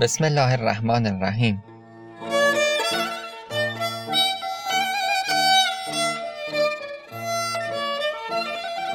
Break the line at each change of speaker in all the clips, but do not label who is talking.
بسم الله الرحمن الرحیم.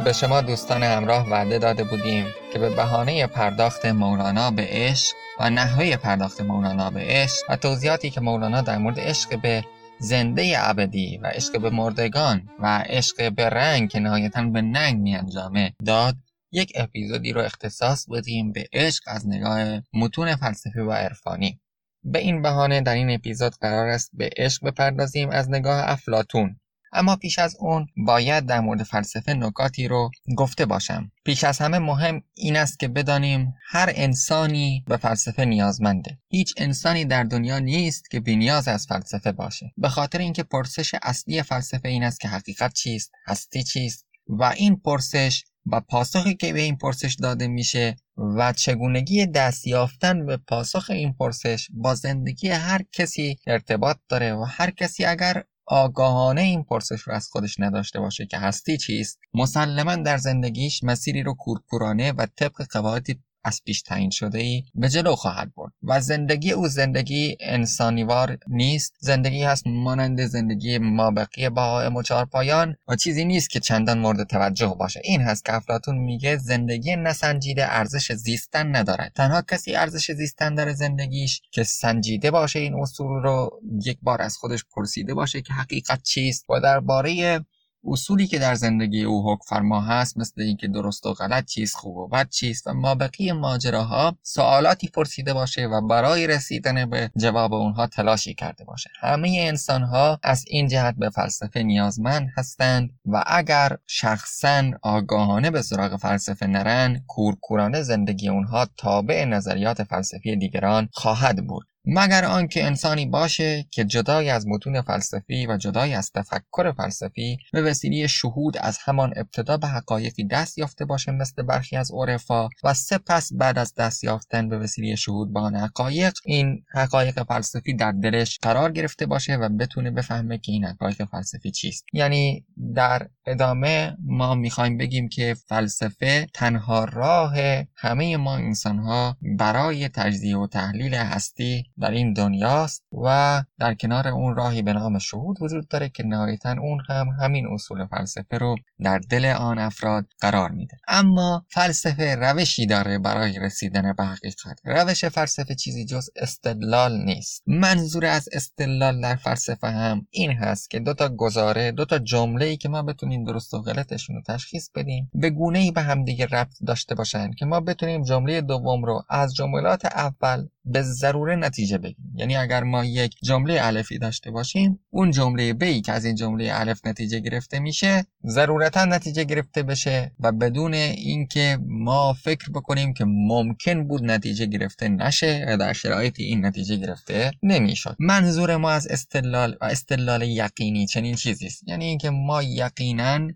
به شما دوستان همراه وعده داده بودیم که به بهانه پرداخت مولانا به عشق و نحوه پرداخت مولانا به عشق و توضیحاتی که مولانا در مورد عشق به زنده ابدی و عشق به مردگان و عشق به رنگ که نهایتا به ننگ می انجامه داد یک اپیزودی رو اختصاص بدیم به عشق از نگاه متون فلسفی و عرفانی. به این بهانه در این اپیزود قرار است به عشق بپردازیم از نگاه افلاتون اما پیش از اون باید در مورد فلسفه نکاتی رو گفته باشم. پیش از همه مهم این است که بدانیم هر انسانی به فلسفه نیازمنده. هیچ انسانی در دنیا نیست که نیاز از فلسفه باشه. به خاطر اینکه پرسش اصلی فلسفه این است که حقیقت چیست هستی چیست و این پرسش و پاسخی که به این پرسش داده میشه و چگونگی دست یافتن به پاسخ این پرسش با زندگی هر کسی ارتباط داره و هر کسی اگر آگاهانه این پرسش رو از خودش نداشته باشه که هستی چیست مسلما در زندگیش مسیری رو کورکورانه و طبق قواعدی از پیش تعیین شده ای به جلو خواهد برد. و زندگی او زندگی انسانیوار نیست. زندگی هست مانند زندگی مابقی بهائم و پایان و چیزی نیست که چندان مورد توجه باشه. این هست که افلاتون میگه زندگی نسنجیده ارزش زیستن ندارد. تنها کسی ارزش زیستن داره زندگیش که سنجیده باشه این اصول رو یک بار از خودش پرسیده باشه که حقیقت چیست و درباره اصولی که در زندگی او حکم فرما هست مثل اینکه درست و غلط چیست خوب و بد چیست و ما بقیه ماجراها سوالاتی پرسیده باشه و برای رسیدن به جواب اونها تلاشی کرده باشه. همه انسان ها از این جهت به فلسفه نیازمند هستند و اگر شخصا آگاهانه به سراغ فلسفه نرن کورکورانه زندگی اونها تابع نظریات فلسفی دیگران خواهد بود. مگر آنکه انسانی باشه که جدای از متون فلسفی و جدای از تفکر فلسفی به وسیله شهود از همان ابتدا به حقایقی دست یافته باشه مثل برخی از عرفا و سپس بعد از دست یافتن به وسیله شهود به آن حقایق این حقایق فلسفی در دلش قرار گرفته باشه و بتونه بفهمه که این حقایق فلسفی چیست. یعنی در ادامه ما می‌خوایم بگیم که فلسفه تنها راه همه ما انسانها برای تجزیه و تحلیل هستی در این دنیاست و در کنار اون راهی به نام شهود وجود داره که نهایتا اون هم همین اصول فلسفه رو در دل آن افراد قرار میده. اما فلسفه روشی داره برای رسیدن به حقیقت. روش فلسفه چیزی جز استدلال نیست. منظور از استدلال در فلسفه هم این هست که دو تا گزاره دو تا جمله ای که ما بتونیم درست و غلطشون رو تشخیص بدیم به گونه ای به همدیگه ربط داشته باشن که ما بتونیم جمله دوم رو از جملات اول به ضروره نتیجه بگیریم. یعنی اگر ما یک جمله الفی داشته باشیم اون جمله بی که از این جمله الف نتیجه گرفته میشه ضرورتا نتیجه گرفته بشه و بدون اینکه ما فکر بکنیم که ممکن بود نتیجه گرفته نشه در شرایط این نتیجه گرفته نمی‌شد. منظور ما از استدلال و استدلال یقینی چنین چیزی است. یعنی اینکه ما یقینا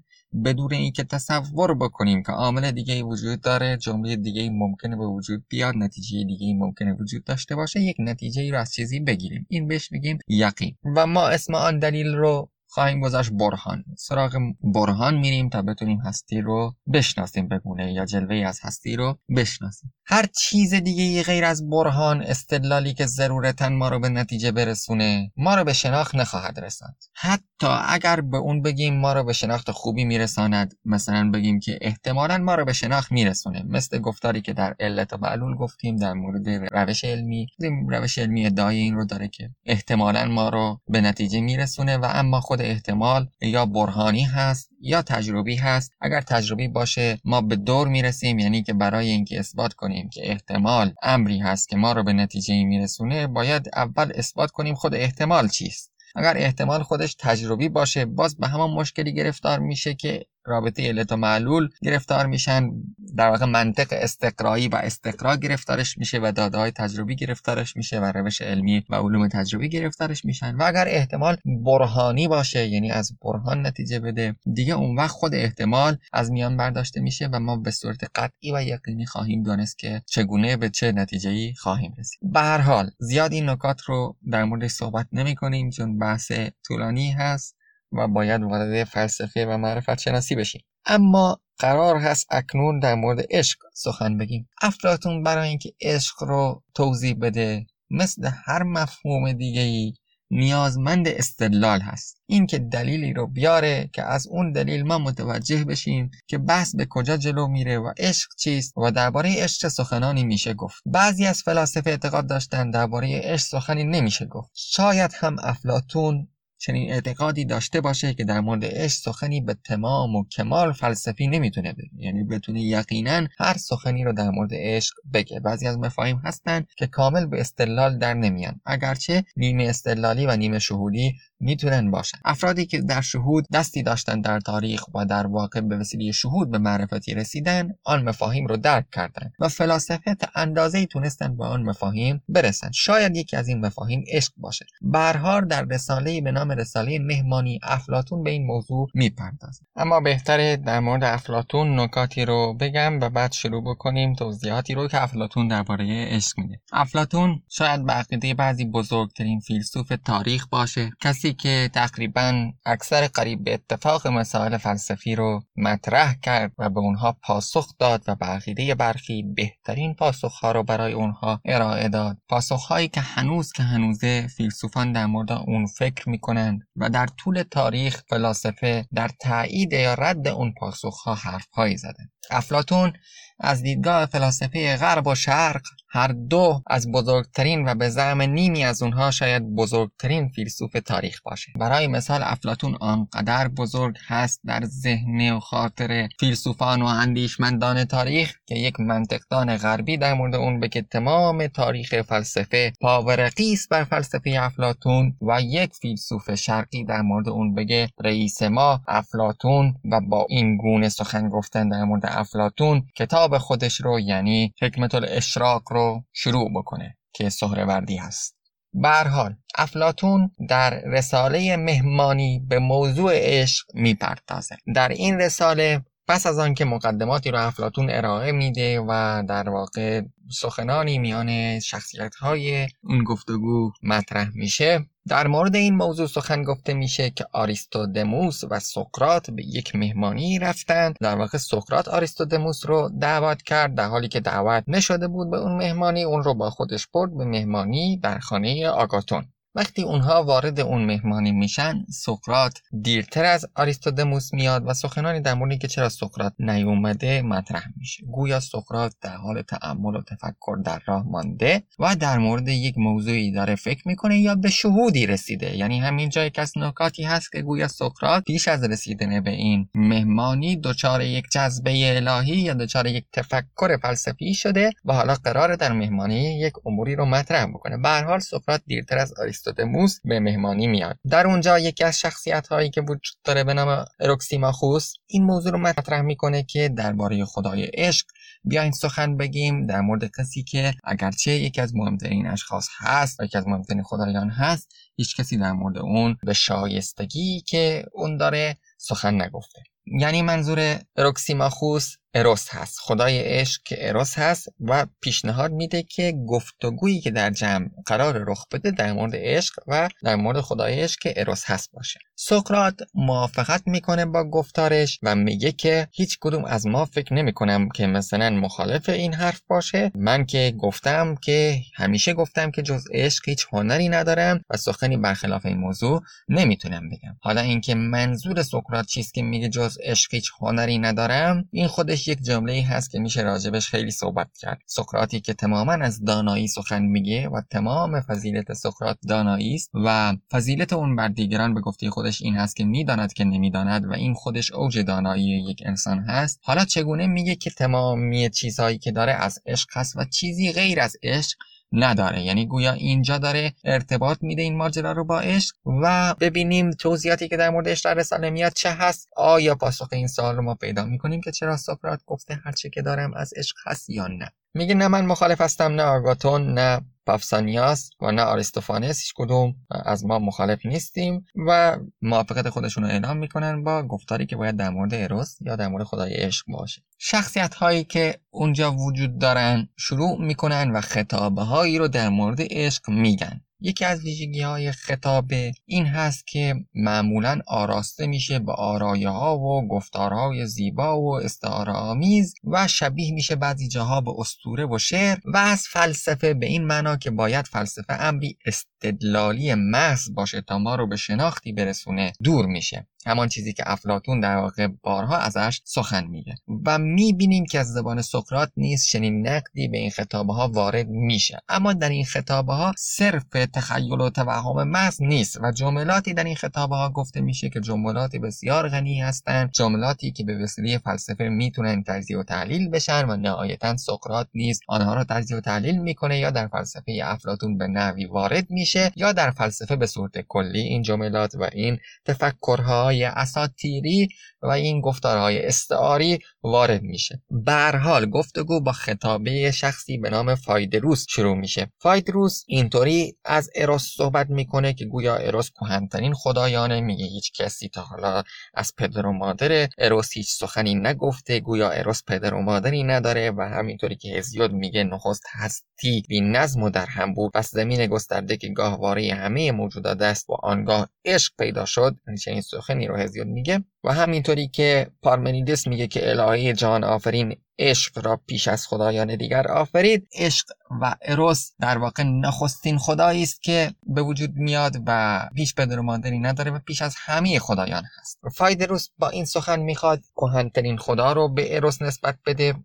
بدون اینکه تصور بکنیم که عامل دیگه وجود داره جمله دیگه ممکنه به وجود بیاد نتیجه دیگه ممکنه وجود داشته باشه یک نتیجه ای رو از چیزی بگیریم. این بهش میگیم یقین. و ما اسم آن دلیل رو خواهیم گذاشت برهان. سراغ برهان میریم تا بتونیم هستی رو بشناسیم بگونه یا جلوه از هستی رو بشناسیم. هر چیز دیگه غیر از برهان استدلالی که ضرورتا ما رو به نتیجه برسونه ما رو به شناخت نخواهد رساند. حتی اگر به اون بگیم ما رو به شناخت خوبی میرساند مثلا بگیم که احتمالا ما رو به شناخت میرسونه. مثل گفتاری که در علت و معلول گفتیم در مورد روش علمی روش علمی ادعای این رو داره که احتمالا ما رو به نتیجه میرسونه و اما خود احتمال یا برهانی هست یا تجربی هست. اگر تجربی باشه ما به دور می‌رسیم یعنی که برای اینکه اثبات کنیم که احتمال امری هست که ما رو به نتیجه میرسونه باید اول اثبات کنیم خود احتمال چیست. اگر احتمال خودش تجربی باشه باز به همان مشکلی گرفتار میشه که رابطه علت و معلول گرفتار میشن. در واقع منطق استقرایی و استقرا گرفتارش میشه و داده های تجربی گرفتارش میشه و روش علمی و علوم تجربی گرفتارش میشن. و اگر احتمال برهانی باشه یعنی از برهان نتیجه بده دیگه اون وقت خود احتمال از میان برداشته میشه و ما به صورت قطعی و یقینی خواهیم دانست که چگونه به چه نتیجه ای خواهیم رسید. به هر حال زیاد این نکات رو در موردش صحبت نمی کنیم چون بحث طولانی هست. و باید وارد فلسفه و معرفت شناسی بشیم. اما قرار هست اکنون در مورد عشق سخن بگیم. افلاتون برای اینکه عشق رو توضیح بده مثل هر مفهوم دیگه ای نیازمند استدلال هست. این که دلیلی رو بیاره که از اون دلیل ما متوجه بشیم که بحث به کجا جلو میره و عشق چیست و درباره عشق سخنانی میشه گفت. بعضی از فلاسفه اعتقاد داشتن درباره عشق سخنی نمیشه گفت. شاید هم افلاتون چنین اعتقادی داشته باشه که در مورد عشق سخنی به تمام و کمال فلسفی نمی‌تونه بگه. یعنی بتونه یقینا هر سخنی رو در مورد عشق بگه. بعضی از مفاهیم هستن که کامل به استدلال در نمیان. اگرچه نیمه استدلالی و نیمه شهودی می‌تونن باشن. افرادی که در شهود دستی داشتن در تاریخ و در واقع به وسیله شهود به معرفتی رسیدن آن مفاهیم رو درک کردن و فلاسفه تا اندازه تونستن به آن مفاهیم برسن. شاید یکی از این مفاهیم عشق باشه. برهار در رساله به نام رساله مهمانی افلاتون به این موضوع می‌پردازه اما بهتره در مورد افلاتون نکاتی رو بگم و بعد شروع بکنیم توضیحاتی رو که افلاتون درباره عشق میده. افلاتون شاید به بعضی بزرگترین فیلسوف تاریخ باشه. کسی که تقریبا اکثر قریب به اتفاق مسائل فلسفی رو مطرح کرد و به اونها پاسخ داد و به عقیده برخی بهترین پاسخها رو برای اونها ارائه داد. پاسخهایی که هنوز که هنوزه فیلسوفان در مورد اون فکر می‌کنند و در طول تاریخ فلاسفه در تایید یا رد اون پاسخها حرفهایی زده افلاتون از دیدگاه فلاسفه غرب و شرق هر دو از بزرگترین و به زعم نیمی از اونها شاید بزرگترین فیلسوف تاریخ باشه. برای مثال افلاتون آنقدر بزرگ هست در ذهن و خاطر فیلسوفان و اندیشمندان تاریخ که یک منطقدان غربی در مورد اون بگه تمام تاریخ فلسفه پاورقیس بر فلسفه افلاتون و یک فیلسوف شرقی در مورد اون بگه رئیس ما افلاتون و با این گونه سخن گفتن در مورد افلاتون کتاب خودش رو یعنی حکمت الاشراق رو شروع بکنه که سهروردی هست. حال افلاتون در رساله مهمانی به موضوع عشق می‌پردازه. در این رساله پس از آنکه مقدماتی رو افلاتون ارائه میده و در واقع سخنانی میان شخصیت های اون گفتگو مطرح میشه در مورد این موضوع سخن گفته میشه که آریستودموس و سقرات به یک مهمانی رفتند. در واقع سقرات آریستودموس رو دعوت کرد در حالی که دعوت نشده بود به اون مهمانی اون رو با خودش برد به مهمانی در خانه آگاتون. وقتی اونها وارد اون مهمانی میشن سقرات دیرتر از آریستودموس میاد و سخنانی در موردی که چرا سقرات نیومده مطرح میشه. گویا سقرات در حال تأمل و تفکر در راه مانده و در مورد یک موضوعی داره فکر می‌کنه یا به شهودی رسیده. یعنی همین جای از نکاتی هست که گویا سقرات پیش از رسیدن به این مهمانی دچار یک جذبه الهی یا دچار یک تفکر فلسفی شده و حالا قرار در مهمانی یک اموری رو مطرح بکنه. به حال سقرات دیرتر از آریستودموس به مهمانی میاد. در اونجا یکی از شخصیت هایی که وجود داره به نام اروکسیماخوس این موضوع رو مطرح می‌کنه که درباره خدای عشق بیاین سخن بگیم در مورد کسی که اگرچه یکی از مهمترین اشخاص هست و یکی از مهمترین خدایان هست هیچ کسی در مورد اون به شایستگی که اون داره سخن نگفته. یعنی منظور اروکسیماخوس اروس هست. خدای عشق که اروس هست و پیشنهاد میده که گفتگویی که در جمع قرار رخ بده در مورد عشق و در مورد خدای عشق که اروس هست باشه. سقراط موافقت می‌کنه با گفتارش و میگه که هیچ کدوم از ما فکر نمی‌کنم که مثلا مخالف این حرف باشه. من که گفتم که همیشه گفتم که جز عشق هیچ هنری ندارم و سخنی برخلاف این موضوع نمی‌تونم بگم. حالا اینکه منظور سقراط چیست که میگه جز عشق هیچ هنری ندارم این خودش یک جمله هست که میشه راجبش خیلی صحبت کرد. سقراطی که تماما از دانایی سخن میگه و تمام فضیلت سقراط دانایی است و فضیلت اون بر دیگران به گفته خودش این هست که می‌داند که نمی‌داند و این خودش اوج دانایی یک انسان هست. حالا چگونه میگه که تمامی چیزهایی که داره از عشق هست و چیزی غیر از عشق نداره؟ یعنی گویا اینجا داره ارتباط میده این ماجرا رو با عشق و ببینیم توضیحاتی که در مورد عشق رساله میاد چه هست. آیا پاسخ این سوال رو ما پیدا می‌کنیم که چرا سقراط گفته هرچه که دارم از عشق هست یا نه؟ میگه نه من مخالف هستم نه آگاتون نه پافسانیاس و نه آریستوفانس هیچ کدوم از ما مخالف نیستیم و موافقت خودشون رو اعلام می‌کنن با گفتاری که باید در مورد اروس یا در مورد خدای عشق باشه. شخصیت هایی که اونجا وجود دارن شروع می‌کنن و خطابه هایی رو در مورد عشق میگن. یکی از ویژگی های خطاب این هست که معمولا آراسته میشه به آرایه ها و گفتارهای زیبا و استعاره آمیز و شبیه میشه بعضی جاها به استوره و شعر و از فلسفه به این معنا که باید فلسفه امری استدلالی محض باشه تا ما رو به شناختی برسونه دور میشه. همان چیزی که افلاتون در واقع بارها ازش سخن میگه. و می‌بینیم که از زبان سقرات نیز چنین نقدی به این خطابه ها وارد میشه. اما در این خطابه ها صرف تخیل و توهم محض نیست و جملاتی در این خطابه ها گفته میشه که جملاتی بسیار غنی هستند جملاتی که به وسیله فلسفه می‌تونن تجزیه و تحلیل بشن و نهایتا سقرات نیز آنها را تجزیه و تحلیل می‌کنه یا در فلسفه افلاتون به نحوی وارد میشه یا در فلسفه به صورت کلی این جملات و این تفکرها های اساتیری و این گفتارهای استعاری وارد میشه. بر حال گفتگو با خطابه شخصی به نام فایدروس شروع میشه. فایدروس اینطوری از اروس صحبت می‌کنه که گویا اروس کهنترین خدایانه میگه هیچ کسی تا حالا از پدر و مادر اروس هیچ سخنی نگفته گویا اروس پدر و مادری نداره و همینطوری که هزیود میگه نخست هستی بی نظم و در هم بود. پس زمین گسترده که گاهواره همه موجودات است و آنگاه عشق پیدا شد. این سخنی رو هزیود میگه. و همینطوری که پارمنیدس میگه که الهه جان آفرین عشق را پیش از خدایان دیگر آفرید. عشق و اروس در واقع نخستین خدایی است که به وجود میاد و پیش پدر و مادری نداره و پیش از همه خدایان هست. فایدروس با این سخن می‌خواد کهنترین خدا رو به اروس نسبت بده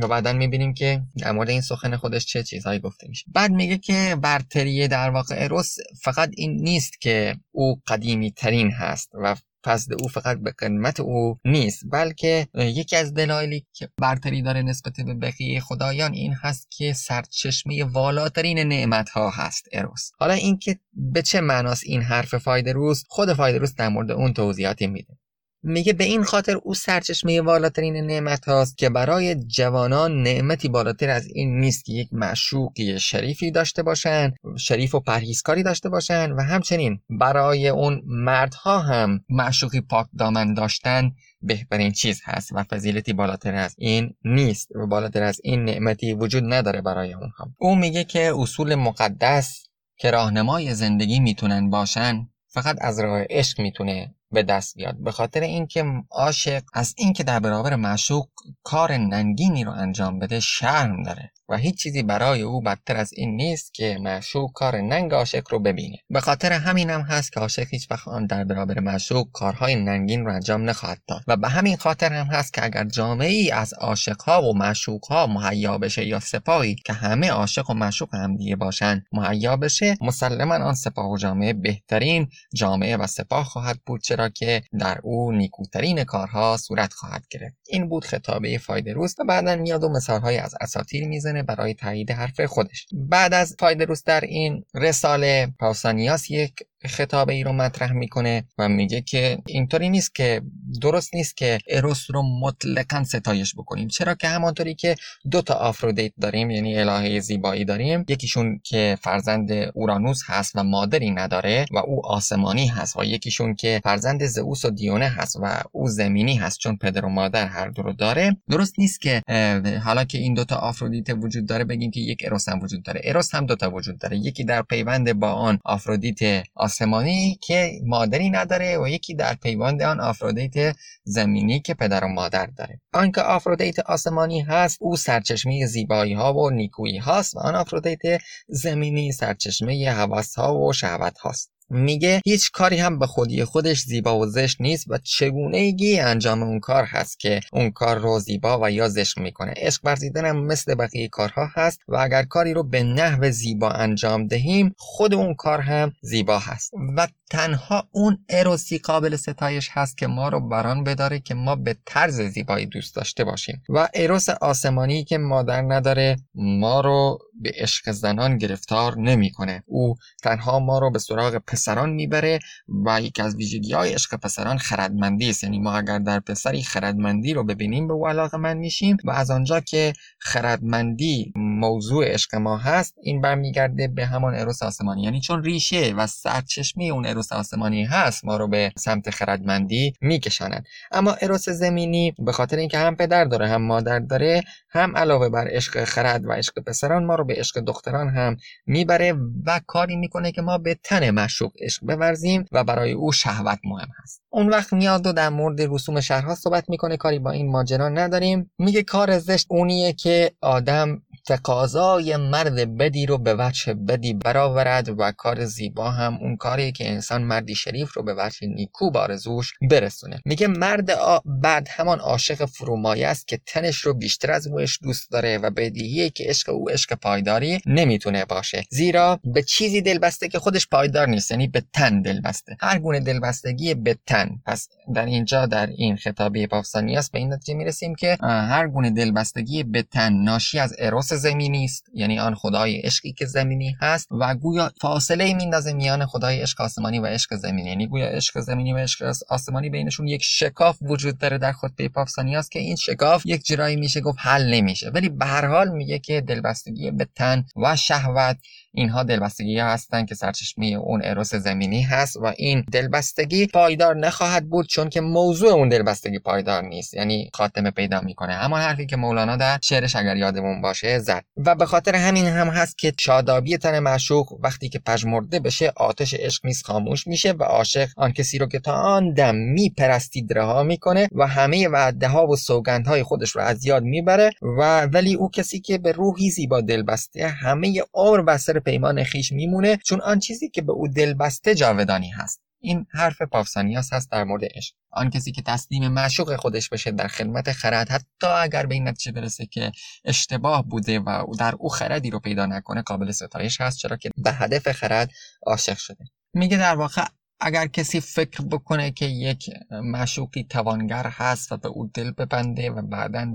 و بعدا می‌بینیم که در مورد این سخن خودش چه چیزهایی گفته میشه. بعد میگه که برتری در واقع اروس فقط این نیست که او قدیمی ترین هست و فضل او فقط به قدمت او نیست بلکه یکی از دلایلی که برتری داره نسبت به بقیه خدایان این هست که سرچشمه والاترین نعمت ها هست اروس. حالا اینکه به چه معناست این حرف فایدروس خود فایدروس در مورد اون توضیحاتی میده. میگه به این خاطر او سرچشمه بالاترین نعمت هاست که برای جوانان نعمتی بالاتر از این نیست که یک معشوقی شریفی داشته باشند شریف و پرهیزکاری داشته باشند و همچنین برای اون مردها هم معشوقی پاک دامن داشتن بهترین چیز هست و فضیلتی بالاتر از این نیست و بالاتر از این نعمتی وجود نداره برای اونها. او میگه که اصول مقدس که راهنمای زندگی می‌تونن باشن فقط از راه عشق می‌تونه به دست بیاد. به خاطر اینکه عاشق از اینکه در برابر معشوق کار ننگینی رو انجام بده شرم داره و هیچ چیزی برای او بدتر از این نیست که معشوق کار ننگ عاشق رو ببینه. به خاطر همین هم هست که عاشق هیچ وقت آن در برابر معشوق کارهای ننگین رو انجام نخواهد داد. و به همین خاطر هم هست که اگر جامعه ای از عاشقها و معشوقها مهیا بشه یا سپاهی که همه عاشق و معشوق هم دیگه باشن مهیا بشه مسلما آن سپاه و جامعه بهترین جامعه و سپاه خواهد بود. چرا که در او نیکوترین کارها صورت خواهد گرفت. این بود خطابه فایدروس و بعدا میاد و مثالهایی از اساطیر می‌زنه برای تایید حرف خودش. بعد از فایدروس در این رساله پاوسانیاس یک خطابه ای رو مطرح می‌کنه و میگه که اینطوری نیست که درست نیست که اروس رو مطلقا ستایش بکنیم. چرا که همانطوری که دو تا آفرودیت داریم یعنی الهه زیبایی داریم یکیشون که فرزند اورانوس هست و مادری نداره و او آسمانی هست و یکیشون که فرزند زئوس و دیونه هست و او زمینی هست چون پدر و مادر هر دو رو داره. درست نیست که حالا که این دوتا آفرودیت وجود داره بگیم که یک اروس هم وجود داره. اروس هم دوتا وجود داره. یکی در پیوند با آن آفرودیت آسمانی که مادری نداره و یکی در پیوند آن آفرودیت زمینی که پدر و مادر داره. آنکه آفرودیت آسمانی هست او سرچشمه زیبایی ها و نیکویی هاست و آن آفرودیت زمینی سرچشمه حواس ها و شهوت هاست میگه هیچ کاری هم به خودی خودش زیبا و زشت نیست و چگونگی انجام اون کار هست که اون کار رو زیبا و یا زشت می‌کنه. عشق ورزیدن هم مثل بقیه کارها هست و اگر کاری رو به نحو زیبا انجام دهیم خود اون کار هم زیبا هست. و تنها اون اروسی قابل ستایش هست که ما رو بران بداره که ما به طرز زیبایی دوست داشته باشیم. و اروس آسمانی که مادر نداره ما رو به عشق زنان گرفتار نمی‌کنه. او تنها ما رو به سراغ پسران می‌بره و یکی از ویژگی های عشق پسران خردمندی است. یعنی ما اگر در پسری خردمندی رو ببینیم به او علاقه من میشیم و از آنجا که خردمندی موضوع عشق ما هست این برمیگرده به همان اروس آسمانی. یعنی چون ریشه و سرچشمه اون اروس آسمانی هست ما رو به سمت خردمندی میکشاند. اما اروس زمینی به خاطر اینکه هم پدر داره هم مادر داره هم علاوه بر عشق خرد و عشق پسران ما رو به عشق دختران هم می‌بره و کاری می‌کنه که ما به تن مشوق عشق بورزیم و برای او شهوت مهم هست. اون وقت میاد و در مورد رسوم شهرها صحبت می‌کنه کاری با این ماجرا نداریم. میگه کار زشت اونیه که آدم تقاضای مرد بدی رو به وجه بدی برآورد و کار زیبا هم اون کاری که انسان مردی شریف رو به وجه نیکو بارزوش برسونه. میگه مرد. بعد همان عاشق فرومایه است که تنش رو بیشتر از موش دوست داره و بدیهیه که عشق او عشق پایداری نمی‌تونه باشه. زیرا به چیزی دلبسته که خودش پایدار نیست یعنی به تن دلبسته. هر گونه دلبستگی به تن. پس در اینجا در این خطابه پافسانیاس به این نتیجه می‌رسیم که هر گونه دلبستگی به تن ناشی از اروس زمینی است یعنی آن خدای عشقی که زمینی هست و گویا فاصله میندازه میان خدای عشق آسمانی و عشق زمینی. یعنی گویا عشق زمینی و عشق آسمانی بینشون یک شکاف وجود داره در خطبه پافسانیاس که این شکاف یک جرایی میشه گفت حل نمیشه. ولی به هر حال میگه که دلبستگی به تن و شهوت اینها دلبستگی ها هستند که سرچشمه اون اروس زمینی هست و این دلبستگی پایدار نخواهد بود چون که موضوع اون دلبستگی پایدار نیست یعنی خاتمه پیدا می‌کنه. اما حرفی که مولانا در شعرش اگر یادمون باشه زد. و به خاطر همین هم هست که شادابی تن معشوق وقتی که پژمرده بشه آتش عشق نیز خاموش میشه و عاشق آن کسی رو که تا آن دم میپرستید رها می‌کنه و همه وعده ها و سوگندهای خودش رو از یاد می‌بره و ولی او کسی که به روحی زیبا دل بسته همه عمر بسر پیمان خیش میمونه چون آن چیزی که به او دل بسته جاودانی هست. این حرف پافسانیاس هست در مورد عشق. آن کسی که تسلیم معشوق خودش بشه در خدمت خرد حتی اگر به این نتیجه برسه که اشتباه بوده و در او خردی رو پیدا نکنه قابل ستایش هست چرا که به هدف خرد عاشق شده. میگه در واقع اگر کسی فکر بکنه که یک معشوقی توانگر هست و به او دل ببنده و بعدا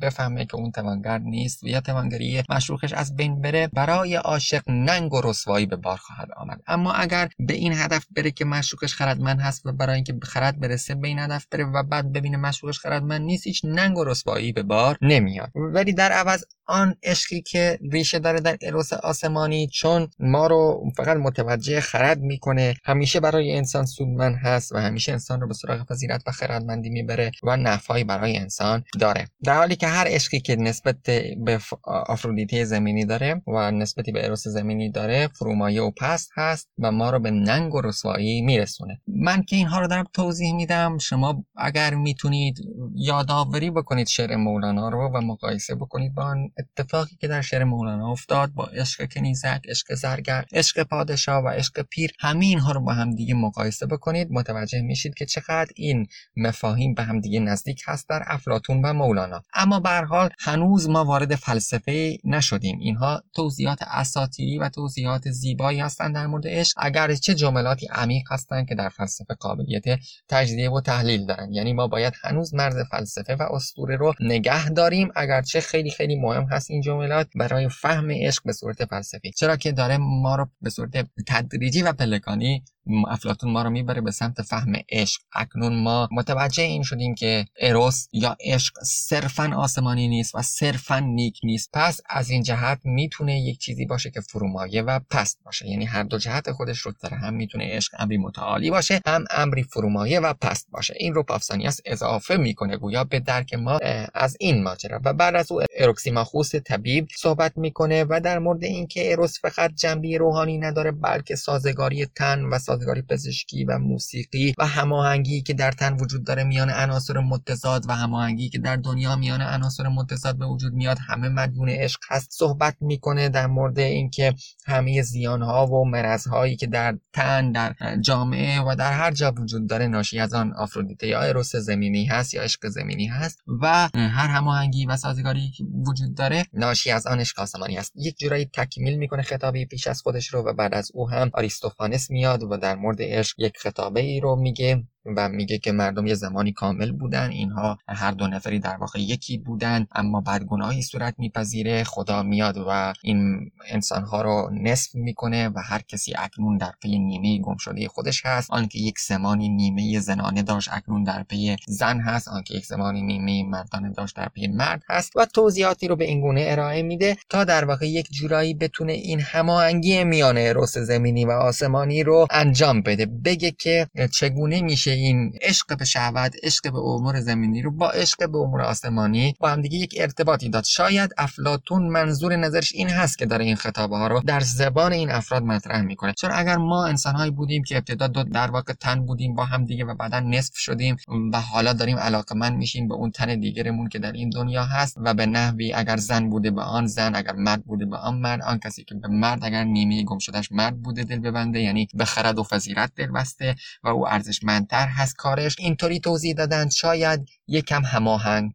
بفهمه که اون توانگر نیست و یا توانگری مشروخش از بین بره برای عاشق ننگ و رسوایی به بار خواهد آمد. اما اگر به این هدف بره که مشروخش خردمند هست و برای اینکه خرد برسه به این هدف بره و بعد ببینه مشروخش خردمند نیست هیچ ننگ و رسوایی به بار نمیاد. ولی در عوض آن عشقی که ریشه داره در اروس آسمانی چون ما رو فقط متوجه خرد می‌کنه همیشه برای انسان سودمند هست و همیشه انسان رو به سراغ فضیلت و خردمندی می‌بره و نفعی برای انسان داره. در حالی که هر عشقی که نسبت به آفرودیته زمینی داره و نسبتی به اروس زمینی داره فرومایه و پست هست و ما رو به ننگ و رسوایی میرسونه. من که اینها رو دارم توضیح میدم. شما اگر می‌تونید یادآوری بکنید شعر مولانا رو و مقایسه بکنید با آن اتفاقی که در شعر مولانا افتاد با عشق کنیزک عشق زرگر عشق پادشاه و عشق پیر همه اینها رو با هم دیگه مقایسه بکنید. متوجه میشید که چقدر این مفاهیم به هم دیگه نزدیک هست در افلاتون و مولانا. اما به حال هنوز ما وارد فلسفه نشدیم. اینها توضیحات اساطیری و توضیحات زیبایی هستند در مورد عشق اگر چه جملاتی عمیق هستند که در فلسفه قابلیت تجزیه و تحلیل دارن یعنی ما باید هنوز مرز فلسفه و اسطوره رو نگه داریم اگرچه خیلی خیلی مهم هست این جملات برای فهم عشق به صورت فلسفی. چرا که داره ما رو به صورت تدریجی و پلکانی افلاتون ما رو می‌بره به سمت فهم عشق. اکنون ما متوجه این شدیم که اروس یا عشق صرفا آسمانی نیست و صرفا نیک نیست. پس از این جهت می‌تونه یک چیزی باشه که فرومایه و پست باشه. یعنی هر دو جهت خودش رو داره هم می‌تونه عشق امری متعالی باشه هم امری فرومایه و پست باشه. این رو پافسانیاس اضافه می‌کنه گویا به درک ما از این ماجرا. و بعد از او اروکسیماخوس طبیب صحبت می‌کنه و در مورد اینکه اروس فقط جنبه روحانی نداره بلکه سازگاری تن و سازگاری پزشکی و موسیقی و هماهنگی که در تن وجود داره میان عناصر متضاد و هماهنگی که در دنیا میان عناصر متضاد به وجود میاد همه مدیون عشق هست. صحبت می‌کنه در مورد اینکه همه زیان ها و مرض هایی که در تن در جامعه و در هر جا وجود داره ناشی از آن آفرودیته یا اروس زمینی هست یا عشق زمینی هست و هر هماهنگی و سازگاری وجود داره؟ ناشی از آن عشق آسمانی است. یک جورایی تکمیل می‌کنه خطابی پیش از خودش رو و بعد از او هم آریستوفانس میاد و در مورد عشق یک خطابه ای رو میگه. و میگه که مردم یه زمانی کامل بودن اینها هر دو نفری در واقع یکی بودن اما بعد گناهی صورت میپذیره خدا میاد و این انسانها رو نصف می‌کنه و هر کسی اکنون در پی نیمه گم شده خودش هست. آنکه یک زمانی نیمه زنانه داشت اکنون در پی زن هست آنکه یک زمانی نیمه مردانه داشت در پی مرد هست و توضیحاتی رو به این گونه ارائه میده تا در واقع یک جورایی بتونه این هماهنگی میان اروس زمینی و آسمانی رو انجام بده. بگه که چگونه میشه این عشق به شهوت عشق به امور زمینی رو با عشق به امور آسمانی با هم دیگه یک ارتباطی داد. شاید افلاتون منظور نظرش این هست که داره این خطابه ها رو در زبان این افراد مطرح می‌کنه. چون اگر ما انسانهایی بودیم که ابتدا دو در واقع تن بودیم با هم دیگه و بعدا نصف شدیم و حالا داریم من میشیم به اون تن دیگرمون که در این دنیا هست و به نحوی اگر زن بوده به آن زن اگر مرد بوده به آن مرد آن کسی که به مرد اگر نیمه گم شدهش مرد بوده دل ببنده یعنی به خرد و فضیلت دل بسته و او ارزشمندتر هست کارش. اینطوری توضیح دادن. شاید یکم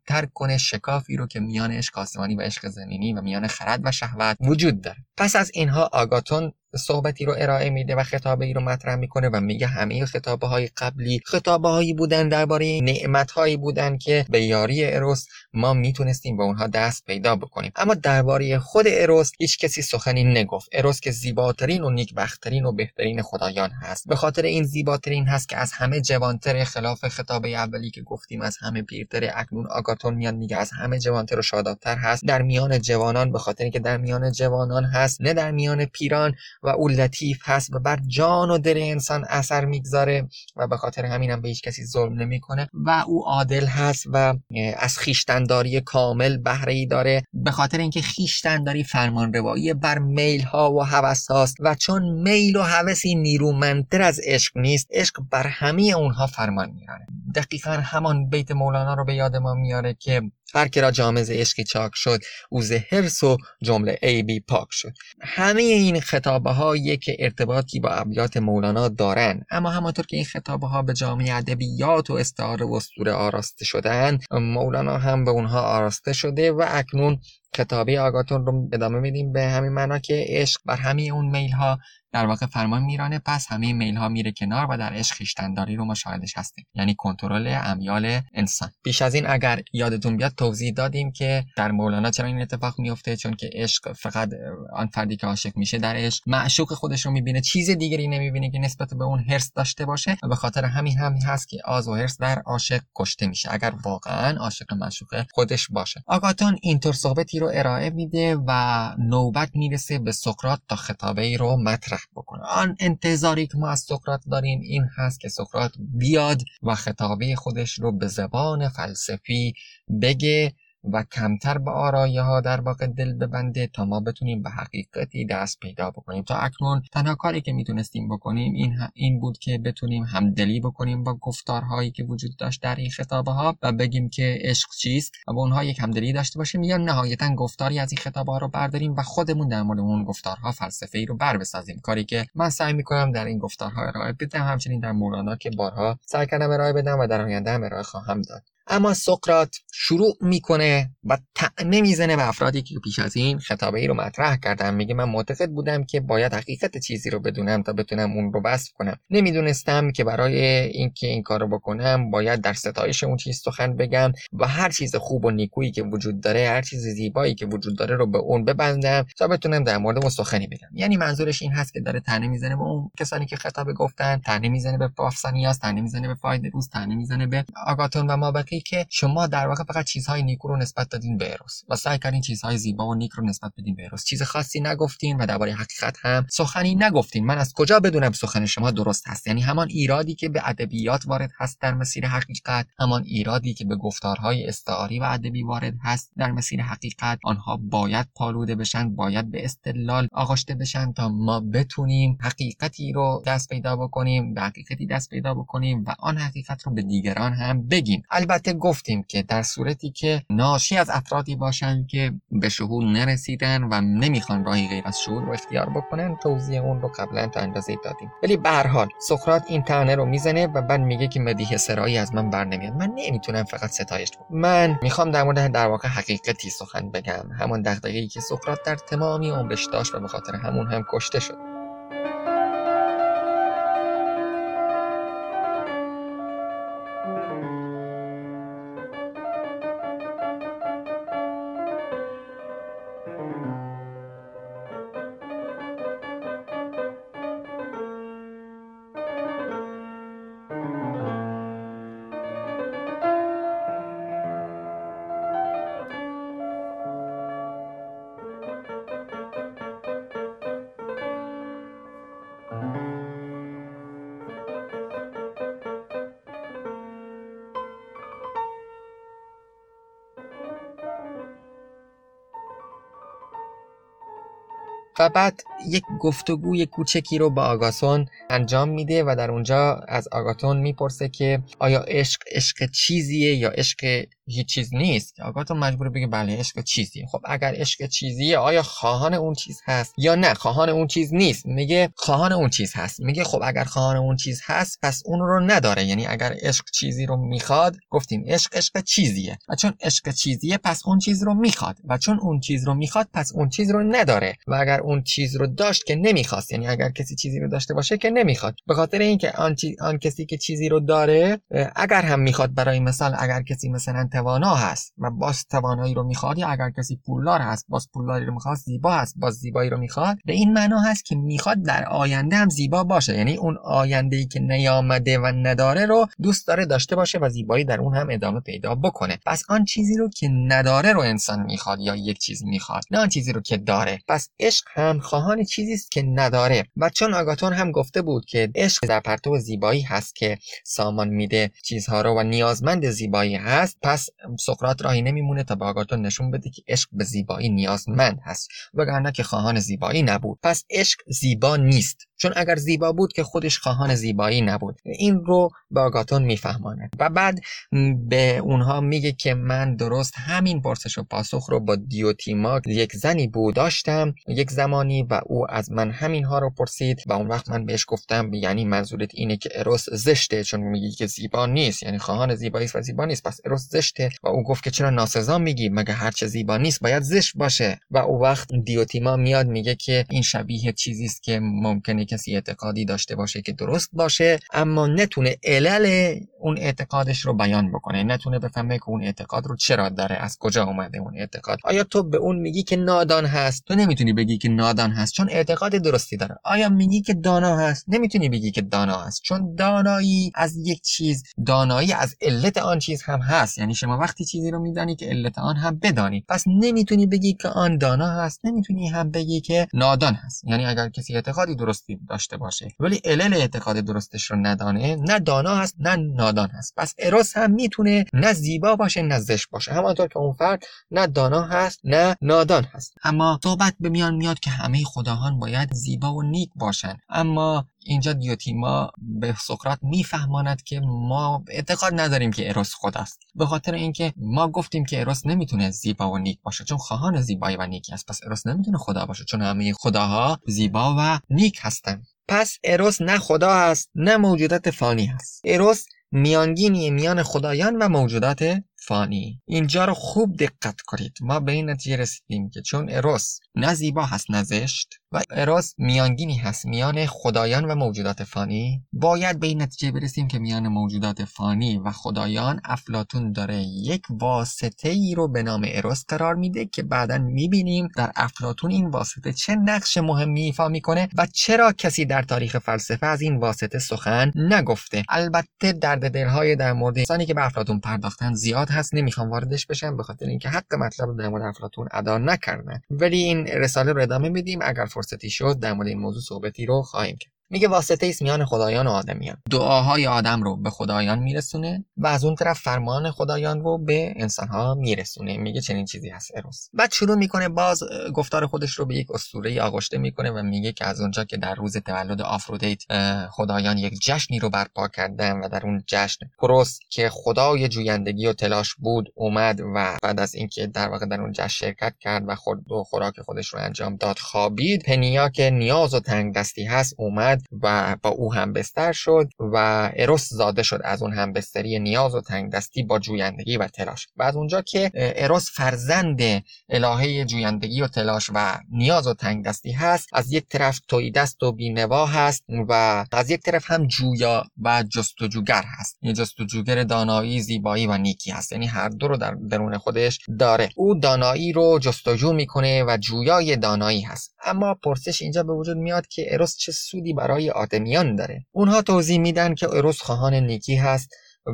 تر کنه شکافی رو که میان عشق آسمانی و عشق زمینی و میان خرد و شهوت وجود داره. پس از اینها آگاتون صحبتی رو ارائه میده و خطابه ای رو مطرح می‌کنه و میگه همه خطابه های قبلی خطابه هایی بودن درباره نعمت هایی بودن که به یاری اروس ما می‌تونستیم به اونها دست پیدا بکنیم. اما درباره خود اروس هیچ کسی سخنی نگفت. اروس که زیباترین و نیکبختترین و بهترین خدایان هست. به خاطر این زیباترین هست که از همه جوانتر خلاف خطابه اولی که گفتیم از همه پیرتر اکنون آگاتون میان میگه از همه جوانتر و شادابتر هست. در میان جوانان به خاطر که در میان جوانان هست نه در میان پیران و او لطیف هست و بر جان و دل انسان اثر می‌گذاره و به خاطر همینم به هیچ کسی ظلم نمی‌کنه و او عادل هست و از خیشتنداری کامل بهره ای داره به خاطر اینکه خیشتنداری فرمان روایی بر میل ها و هوس هاست و چون میل و هوسی نیرومندتر از عشق نیست عشق بر همه اونها فرمان میرانه دقیقا همان بیت مولانا رو به یاد ما میاره که هر که را جامز عشقی چاک شد او هرس و جمله عیبی پاک شد. همه این خطابه ها یک ارتباطی با ابیات مولانا دارن اما همانطور که این خطابه ها به جامعه ادبیات و استعاره و اسطوره آراسته شدن مولانا هم به اونها آراسته شده و اکنون خطابه آگاتون رو ادامه میدیم به همین معنا که عشق بر همه اون میل ها در واقع فرمان میرانه. پس همه میل ها میره کنار و در عشق خیشتنداری رو مشاهدش هستیم. یعنی کنترل امیال انسان. بیش از این اگر یادتون بیاد توضیح دادیم که در مولانا چرا این اتفاق میفته چون که عشق فقط آن فردی که عاشق میشه در عشق معشوق خودش رو می‌بینه. چیز دیگری نمی‌بینه که نسبت به اون هرس داشته باشه. و به خاطر همین همین هست که آز و هرس در عاشق کشته میشه. اگر واقعا عاشق معشوق خودش باشه. آگاتون اینطور صحبتی رو ارائه میده و نوبت می‌رسه به سقراط تا خطابه ای رو مطرح بکنه. آن انتظاری که ما از سقراط داریم این هست که سقراط بیاد و خطابه خودش رو به زبان فلسفی بگه و کمتر به آرایه ها در واقع دل ببنده تا ما بتونیم به حقیقتی دست پیدا بکنیم. تا اکنون تنها کاری که می‌تونستیم بکنیم این, این بود که بتونیم همدلی بکنیم با گفتارهایی که وجود داشت در این خطابه ها و بگیم که عشق چیست و با اونها یک همدلی داشته باشیم یا نهایتا گفتاری از این خطابه ها رو برداریم و خودمون در مورد اون گفتارها فلسفه ای رو بر بسازیم. کاری که من سعی می‌کنم در این گفتارها ارائه بدم همچنین در مولانا که بارها سعی کردم ارائه بدم و در آینده هم ارائه خواهم داد. اما سقرات شروع می‌کنه و تعنه می‌زنه به افرادی که پیش از این خطابه ای رو مطرح کردم میگه من معتقد بودم که باید حقیقت چیزی رو بدونم تا بتونم اون رو بس کنم. نمی‌دونستم که برای اینکه این کار رو بکنم باید در ستایش اون چیز سخن بگم و هر چیز خوب و نیکویی که وجود داره هر چیز زیبایی که وجود داره رو به اون ببندم تا بتونم در مورد اون سخنی بگم. یعنی منظورش این هست که داره تنه می‌زنه به اون کسانی که خطاب گفتن تنه می‌زنه به پافسانیاس تنه می‌زنه به فایده روز تنه می‌زنه به آگاتون و که شما در واقع فقط چیزهای نیکو رو نسبت دادین به اروس و سعی کردین چیزهای زیبا و نیک رو نسبت بدین به اروس. چیز خاصی نگفتین و درباره حقیقت هم سخنی نگفتین. من از کجا بدونم سخن شما درست هست؟ یعنی همان ایرادی که به ادبیات وارد هست در مسیر حقیقت همان ایرادی که به گفتارهای استعاری و ادبی وارد هست در مسیر حقیقت. آنها باید پالوده بشن باید به استدلال آغشته بشن تا ما بتونیم حقیقتی رو دست پیدا بکنیم به حقیقتی دست پیدا بکنیم و آن حقیقت رو به دیگران هم بگیم. البته گفتیم که در صورتی که ناشی از افرادی باشن که به شهور نرسیدن و نمی‌خوان راهی غیر از شهور رو اختیار بکنن توضیح اون رو قبلا تا اندازه دادیم. ولی به هر حال سقراط این تنه رو می‌زنه و بعد میگه که مدیح سرایی از من بر نمیاد من نمی‌تونم فقط ستایش کنم. من می‌خوام در مورد در واقع حقیقتی سخن بگم. همون دغدغه‌ای که سقراط در تمامی عمرش داشت و به خاطر همون هم کشته شد. بعد یک گفتگوی کوچکی رو با آگاتون انجام میده و در اونجا از آگاتون می‌پرسه که آیا عشق عشق چیزیه یا عشق هیچ چیز نیست. آگاتون مجبور بگه بله عشق چیزیه. خب اگر عشق چیزیه آیا خواهان اون چیز هست یا نه؟ خواهان اون چیز نیست. میگه خواهان اون چیز هست. میگه خب اگر خواهان اون چیز هست پس اون رو نداره. یعنی اگر عشق چیزی رو می‌خواد گفتیم عشق عشق چیزیه. و چون عشق چیزیه پس اون چیز رو می‌خواد. و چون اون چیز رو می‌خواد پس اون چیز رو نداره. و اگر اون چیز رو داشت که نمی‌خواست. یعنی اگر کسی چیزی رو داشته باشه که نمی‌خواد. به خاطر اینکه آن, آن کسی که چیزی رو داره اگر هم می‌خواد برای مثال اگر کسی مثلا توانا هست و باز توانایی رو می‌خواد یا اگر کسی پولدار هست باز پولداری رو می‌خواد زیبا هست باز زیبایی رو می‌خواد به این معنا هست که می‌خواد در آینده هم زیبا باشه. یعنی اون آینده ای که نیامده و نداره رو دوست داره داشته باشه و زیبایی در اون هم ادامه پیدا بکنه. پس آن چیزی رو که نداره رو انسان می‌خواد یا یک چیز می‌خواد نه آن چیزی رو که داره. پس عشق هم خواهان چیزی است که نداره. و چون آگاتون هم گفته بود که عشق در پرتو زیبایی هست که سامان میده چیزها رو و نیازمند زیبایی هست پس سقراط راهی نمیمونه تا به آگاتون نشون بده که عشق به زیبایی نیازمند هست وگرنه که خواهان زیبایی نبود. پس عشق زیبا نیست. چون اگر زیبا بود که خودش خواهان زیبایی نبود. این رو به آگاتون میفهماند. و بعد به اونها میگه که من درست همین پرسش و پاسخ رو با دیوتیما یک زنی بود داشتم. یک زمانی و او از من همین ها رو پرسید و اون وقت من بهش گفتم یعنی منظورت اینه که اروس زشته چون میگی که زیبا نیست یعنی خواهان زیبایی و زیبا نیست. پس اروس زشته و او گفت که چرا ناسزا میگی؟ مگه هرچه زیبا نیست باید زشت باشه. و او وقت دیوتیما میاد میگه که این شبیه چیزی است که ممکنه کسی اعتقادی داشته باشه که درست باشه اما نتونه علل اون اعتقادش رو بیان بکنه. نتونه بفهمه که اون اعتقاد رو چرا داره از کجا اومده اون اعتقاد. آیا تو به اون میگی که نادان هست؟ تو نمی‌تونی بگی که نادان هست چون اعتقاد درستی داره. آیا میگی که دانا هست؟ نمی‌تونی بگی که دانا هست چون دانایی از یک چیز دانایی از علت آن چیز هم هست. یعنی شما وقتی چیزی رو میدانی که علت آن هم بدانی. پس نمی‌تونی بگی که آن دانا هست نمی‌تونی هم بگی که نادان هست. یعنی اگر کسی اعتقادی درستی داشته باشه. ولی علل اعتقاد درستش رو ندانه. نه دانا هست نه نادان هست. پس اروس هم می‌تونه نه زیبا باشه نه زشت باشه. همانطور که اون فرد نه دانا هست نه نادان هست. اما صحبت به میان میاد که همه خداهان باید زیبا و نیک باشن. اما اینجا دیوتیما به سقراط میفهماند که ما اعتقاد نداریم که اروس خداست به خاطر اینکه ما گفتیم که اروس نمی‌تونه زیبا و نیک باشه. چون خواهان زیبایی و نیکی است. پس اروس نمی‌تونه خدا باشه. چون همه خداها زیبا و نیک هستن پس اروس نه خدا هست نه موجودات فانی هست اروس میانگینی میان خدایان و موجودات فانی. اینجا رو خوب دقت کنید. ما به این نتیجه رسیدیم که چون اروس نه زیبا هست نه زشت و اروس میانگینی هست. میان خدایان و موجودات فانی. باید به این نتیجه برسیم که میان موجودات فانی و خدایان افلاتون داره یک واسطه ای رو به نام اروس قرار میده که بعدا می‌بینیم در افلاتون این واسطه چه نقش مهمی ایفا می‌کنه و چرا کسی در تاریخ فلسفه از این واسطه سخن نگفته. البته درد دلهای در مورد انسانی که به افلاتون پرداختن زیاد هست. نمی‌خوام واردش بشم به خاطر اینکه حق مطلب در مورد افلاطون ادا نکردن. ولی این رساله رو ادامه میدیم. اگر فرصتی شد در مورد این موضوع صحبتی رو خواهیم کرد. میگه واسطه است میان خدایان و آدمیان. دعاهای آدم رو به خدایان میرسونه و از اون طرف فرمان خدایان رو به انسانها میرسونه. میگه چنین چیزی هست اروس بعد شروع می‌کنه باز گفتار خودش رو به یک اسطوره آغشته می‌کنه و میگه که از اونجا که در روز تولد آفرودیت خدایان یک جشنی رو برپا کردن و در اون جشن کروس که خدای جویندگی و تلاش بود اومد و بعد از اینکه در واقع در اون جشن شرکت کرد و خود و خوراک خودش رو انجام داد خوابید. پنیا که نیاز و تنگ دستی هست اومد و با او هم بستر شد و اروس زاده شد از اون همبستری نیاز و تنگدستی با جویندگی و تلاش. و از اونجا که اروس فرزند الهه جویندگی و تلاش و نیاز و تنگدستی هست از یک طرف تویدست و بینوا هست و از یک طرف هم جویا و جستجوگر هست. یه جستجوگر دانایی زیبایی و نیکی هست. یعنی هر دو رو در درون خودش داره. او دانایی رو جستجو می‌کنه و جویای دانایی هست. اما پرسش اینجا به وجود میاد که اروس چه سودی برای آدمیان داره. اونها توضیح میدن که اروس خواهان نیکی هست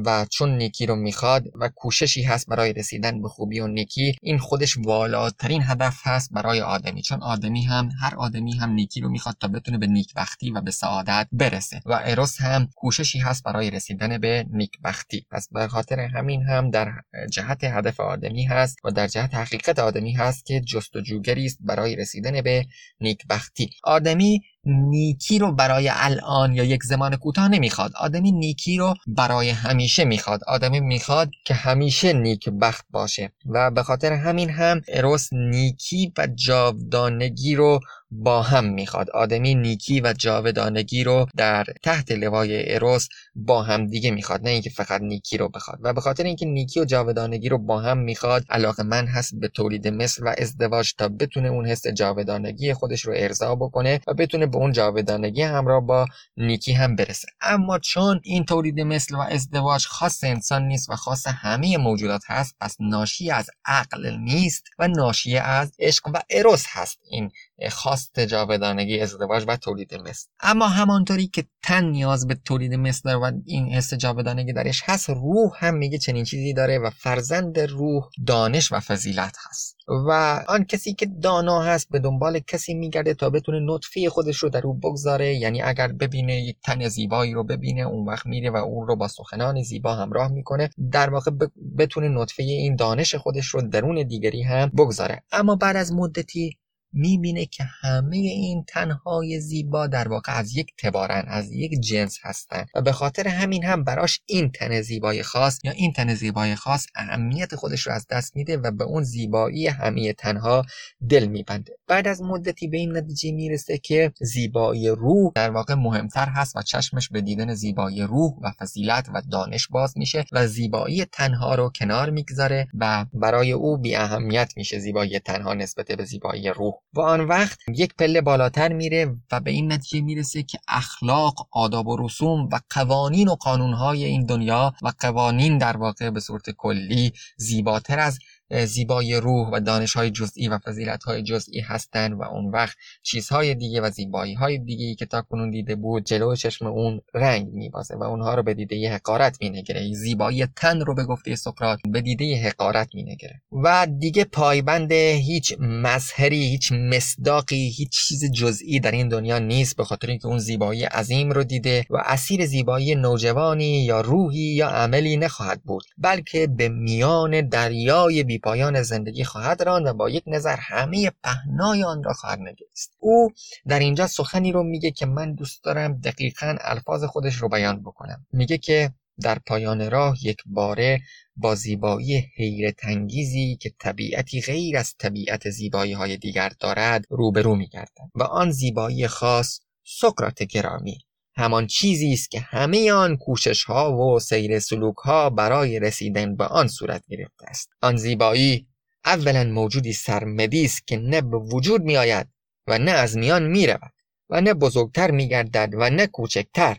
و چون نیکی رو می‌خواد و کوششی هست برای رسیدن به خوبی و نیکی این خودش والاترین هدف هست برای آدمی. چون آدمی هم هر آدمی هم نیکی رو می‌خواد تا بتونه به نیکبختی و به سعادت برسه. و اروس هم کوششی هست برای رسیدن به نیکبختی. پس به خاطر همین هم در جهت هدف آدمی هست و در جهت حقیقت آدمی هست که جستجوگری است برای رسیدن به نیکبختی. آدمی نیکی رو برای الان یا یک زمان کوتاه نمی‌خواد. آدمی نیکی رو برای همیشه می‌خواد. آدمی می‌خواد که همیشه نیک بخت باشه. و به خاطر همین هم اروس نیکی و جاودانگی رو با هم می‌خواد. آدمی نیکی و جاودانگی رو در تحت لوای اروس با هم دیگه می‌خواد. نه اینکه فقط نیکی رو بخواد. و به خاطر اینکه نیکی و جاودانگی رو با هم می‌خواد علاقه من هست به تولید مثل و ازدواج تا بتونه اون حس جاودانگی خودش رو ارضا بکنه و بتونه به اون جاودانگی همراه با نیکی هم برسه. اما چون این تولید مثل و ازدواج خاص انسان نیست و خاص همه موجودات هست پس ناشی از عقل نیست و ناشی از عشق و اروس هست. این خواست جاودانگی ازدواج و تولید مثل. اما همانطوری که تن نیاز به تولید مثل و این حس جاودانگی درش هست روح هم میگه چنین چیزی داره و فرزند روح دانش و فضیلت هست. و آن کسی که دانا هست به دنبال کسی میگرده تا بتونه نطفه خودش رو در او بگذاره. یعنی اگر ببینه یک تن زیبایی رو ببینه اون وقت میره و اون رو با سخنان زیبا همراه می‌کنه. در واقع بتونه نطفه این دانش خودش رو درون دیگری هم بگذاره. اما بعد از مدتی می‌بینه که همه این تنهای زیبا در واقع از یک تبارن از یک جنس هستن. و به خاطر همین هم براش این تن زیبای خاص یا این تن زیبای خاص اهمیت خودش رو از دست میده و به اون زیبایی همه تنها دل میبنده. بعد از مدتی به این نتیجه می‌رسه که زیبایی روح در واقع مهمتر هست و چشمش به دیدن زیبایی روح و فضیلت و دانش باز میشه و زیبایی تنها رو کنار می‌گذاره و برای او بی اهمیت میشه. زیبایی تنها نسبت به زیبایی روح. و آن وقت یک پله بالاتر میره و به این نتیجه می‌رسه که اخلاق آداب و رسوم و قوانین و قانونهای این دنیا و قوانین در واقع به صورت کلی زیباتر از زیبای روح و دانش های جزئی و فضیلت های جزئی هستند و اون وقت چیزهای دیگه و زیبایی های دیگه که تا کنون دیده بود جلو چشم اون رنگ میبازه و اونها رو به دیده حقارت مینگره. زیبایی تن رو به گفته سقراط به دیده حقارت مینگره. و دیگه پایبند هیچ مظهری هیچ مصداقی هیچ چیز جزئی در این دنیا نیست به خاطر اینکه اون زیبایی عظیم رو دیده و اسیر زیبایی نوجوانی یا روحی یا عملی نخواهد بود بلکه به میان دریای پایان زندگی خواهد راند و با یک نظر همه پهنای آن را خواهد نگریست. او در اینجا سخنی رو میگه که من دوست دارم دقیقا الفاظ خودش رو بیان بکنم. میگه که در پایان راه یک باره با زیبایی حیرت انگیزی که طبیعتی غیر از طبیعت زیبایی های دیگر دارد روبرو میگردم و آن زیبایی خاص سقراط گرامی همان چیزی است که همه آن کوشش ها و سیر سلوک ها برای رسیدن به آن صورت گرفته است. آن زیبایی اولا موجودی سرمدی است که نه به وجود می آید و نه از میان می رود و نه بزرگتر می گردد و نه کوچکتر.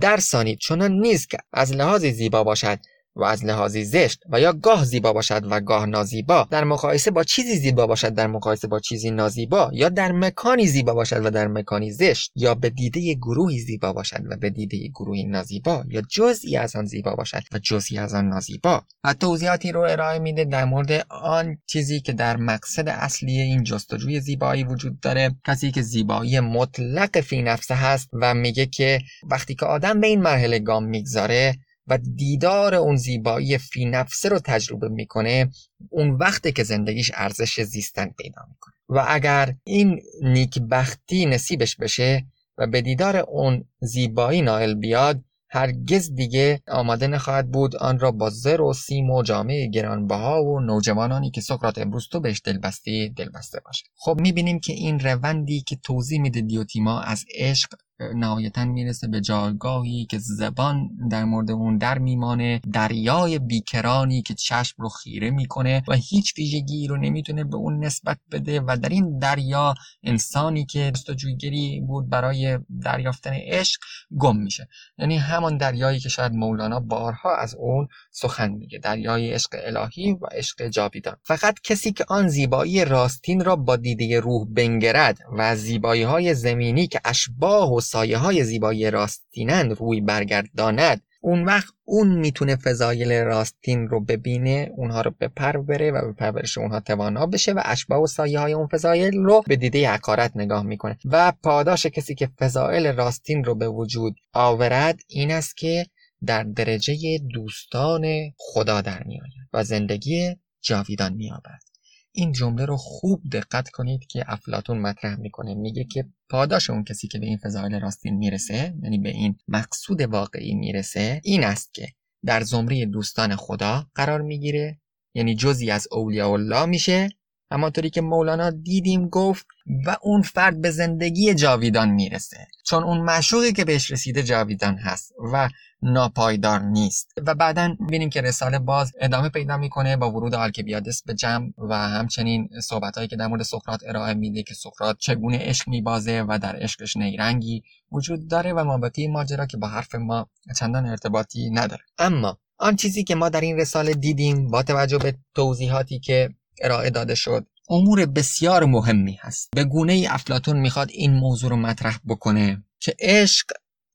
در ثانی چنان نیست که از لحاظ زیبا باشد و از لحاظی زشت و یا گاه زیبا باشد و گاه نازیبا در مقایسه با چیزی زیبا باشد در مقایسه با چیزی نازیبا یا در مکانی زیبا باشد و در مکانی زشت یا به دیده گروهی زیبا باشد و به دیده گروهی نازیبا یا جزئی از آن زیبا باشد و جزئی از آن نازیبا. و توضیحاتی رو ارائه میده در مورد آن چیزی که در مقصد اصلی این جستجوی زیبایی وجود داره. کسی که زیبایی مطلق فی نفسه هست و میگه که وقتی که آدم به این مرحله گام می‌گذاره و دیدار اون زیبایی فی نفسه رو تجربه می‌کنه اون وقته که زندگیش ارزش زیستن پیدا می‌کنه. و اگر این نیکبختی نصیبش بشه و به دیدار اون زیبایی نائل بیاد هرگز دیگه آماده نخواهد بود آن را با زر و سیم و جامعه گرانبها و نوجوانانی که سقراط امروز تو بهش دلبستی دلبسته باشه. خب می‌بینیم که این روندی که توضیح میده دیوتیما از عشق نهایتا می‌رسه به جایگاهی که زبان در مورد اون در میمانه دریای بیکرانی که چشم رو خیره می‌کنه و هیچ ویژگی رو نمی‌تونه به اون نسبت بده و در این دریا انسانی که جستجوگری بود برای دریافتن عشق گم میشه. یعنی همان دریایی که شاید مولانا بارها از اون سخن میگه دریای عشق الهی و عشق جاویدان. فقط کسی که آن زیبایی راستین را با دیده روح بنگرد و زیبایی های زمینی که اشباه و سایه های زیبایی راستینند روی برگرداند اون وقت اون می‌تونه فضایل راستین رو ببینه اونها رو بپر بره و به پرورش اونها توانا بشه و اشباه و سایه های اون فضایل رو به دیده حقارت نگاه می‌کنه. و پاداش کسی که فضایل راستین رو به وجود آورد این است که در درجه دوستان خدا در میآید و زندگی جاویدان مییابد. این جمله رو خوب دقت کنید که افلاتون مطرح می‌کنه. میگه که پاداش اون کسی که به این فضایل راستین می‌رسه یعنی به این مقصود واقعی می‌رسه این است که در زمره دوستان خدا قرار می‌گیره یعنی جزی از اولیاء الله میشه. همانطوری که مولانا دیدیم گفت و اون فرد به زندگی جاویدان می‌رسه. چون اون مشوقی که بهش رسیده جاویدان هست و ناپایدار نیست. و بعدا ببینیم که رساله باز ادامه پیدا می‌کنه با ورود آلکبیادس به جمع و همچنین صحبت هایی که در مورد سقراط ارائه میده که سقراط چگونه عشق میبازه و در عشقش نیرنگی وجود داره و مابقی ماجرا که با حرف ما چندان ارتباطی نداره. اما آن چیزی که ما در این رساله دیدیم با توجه به توضیحاتی که ارائه داده شد امور بسیار مهمی هست. به گونه ای افلاتون می‌خواد این موضوع رو مطرح بکنه که عشق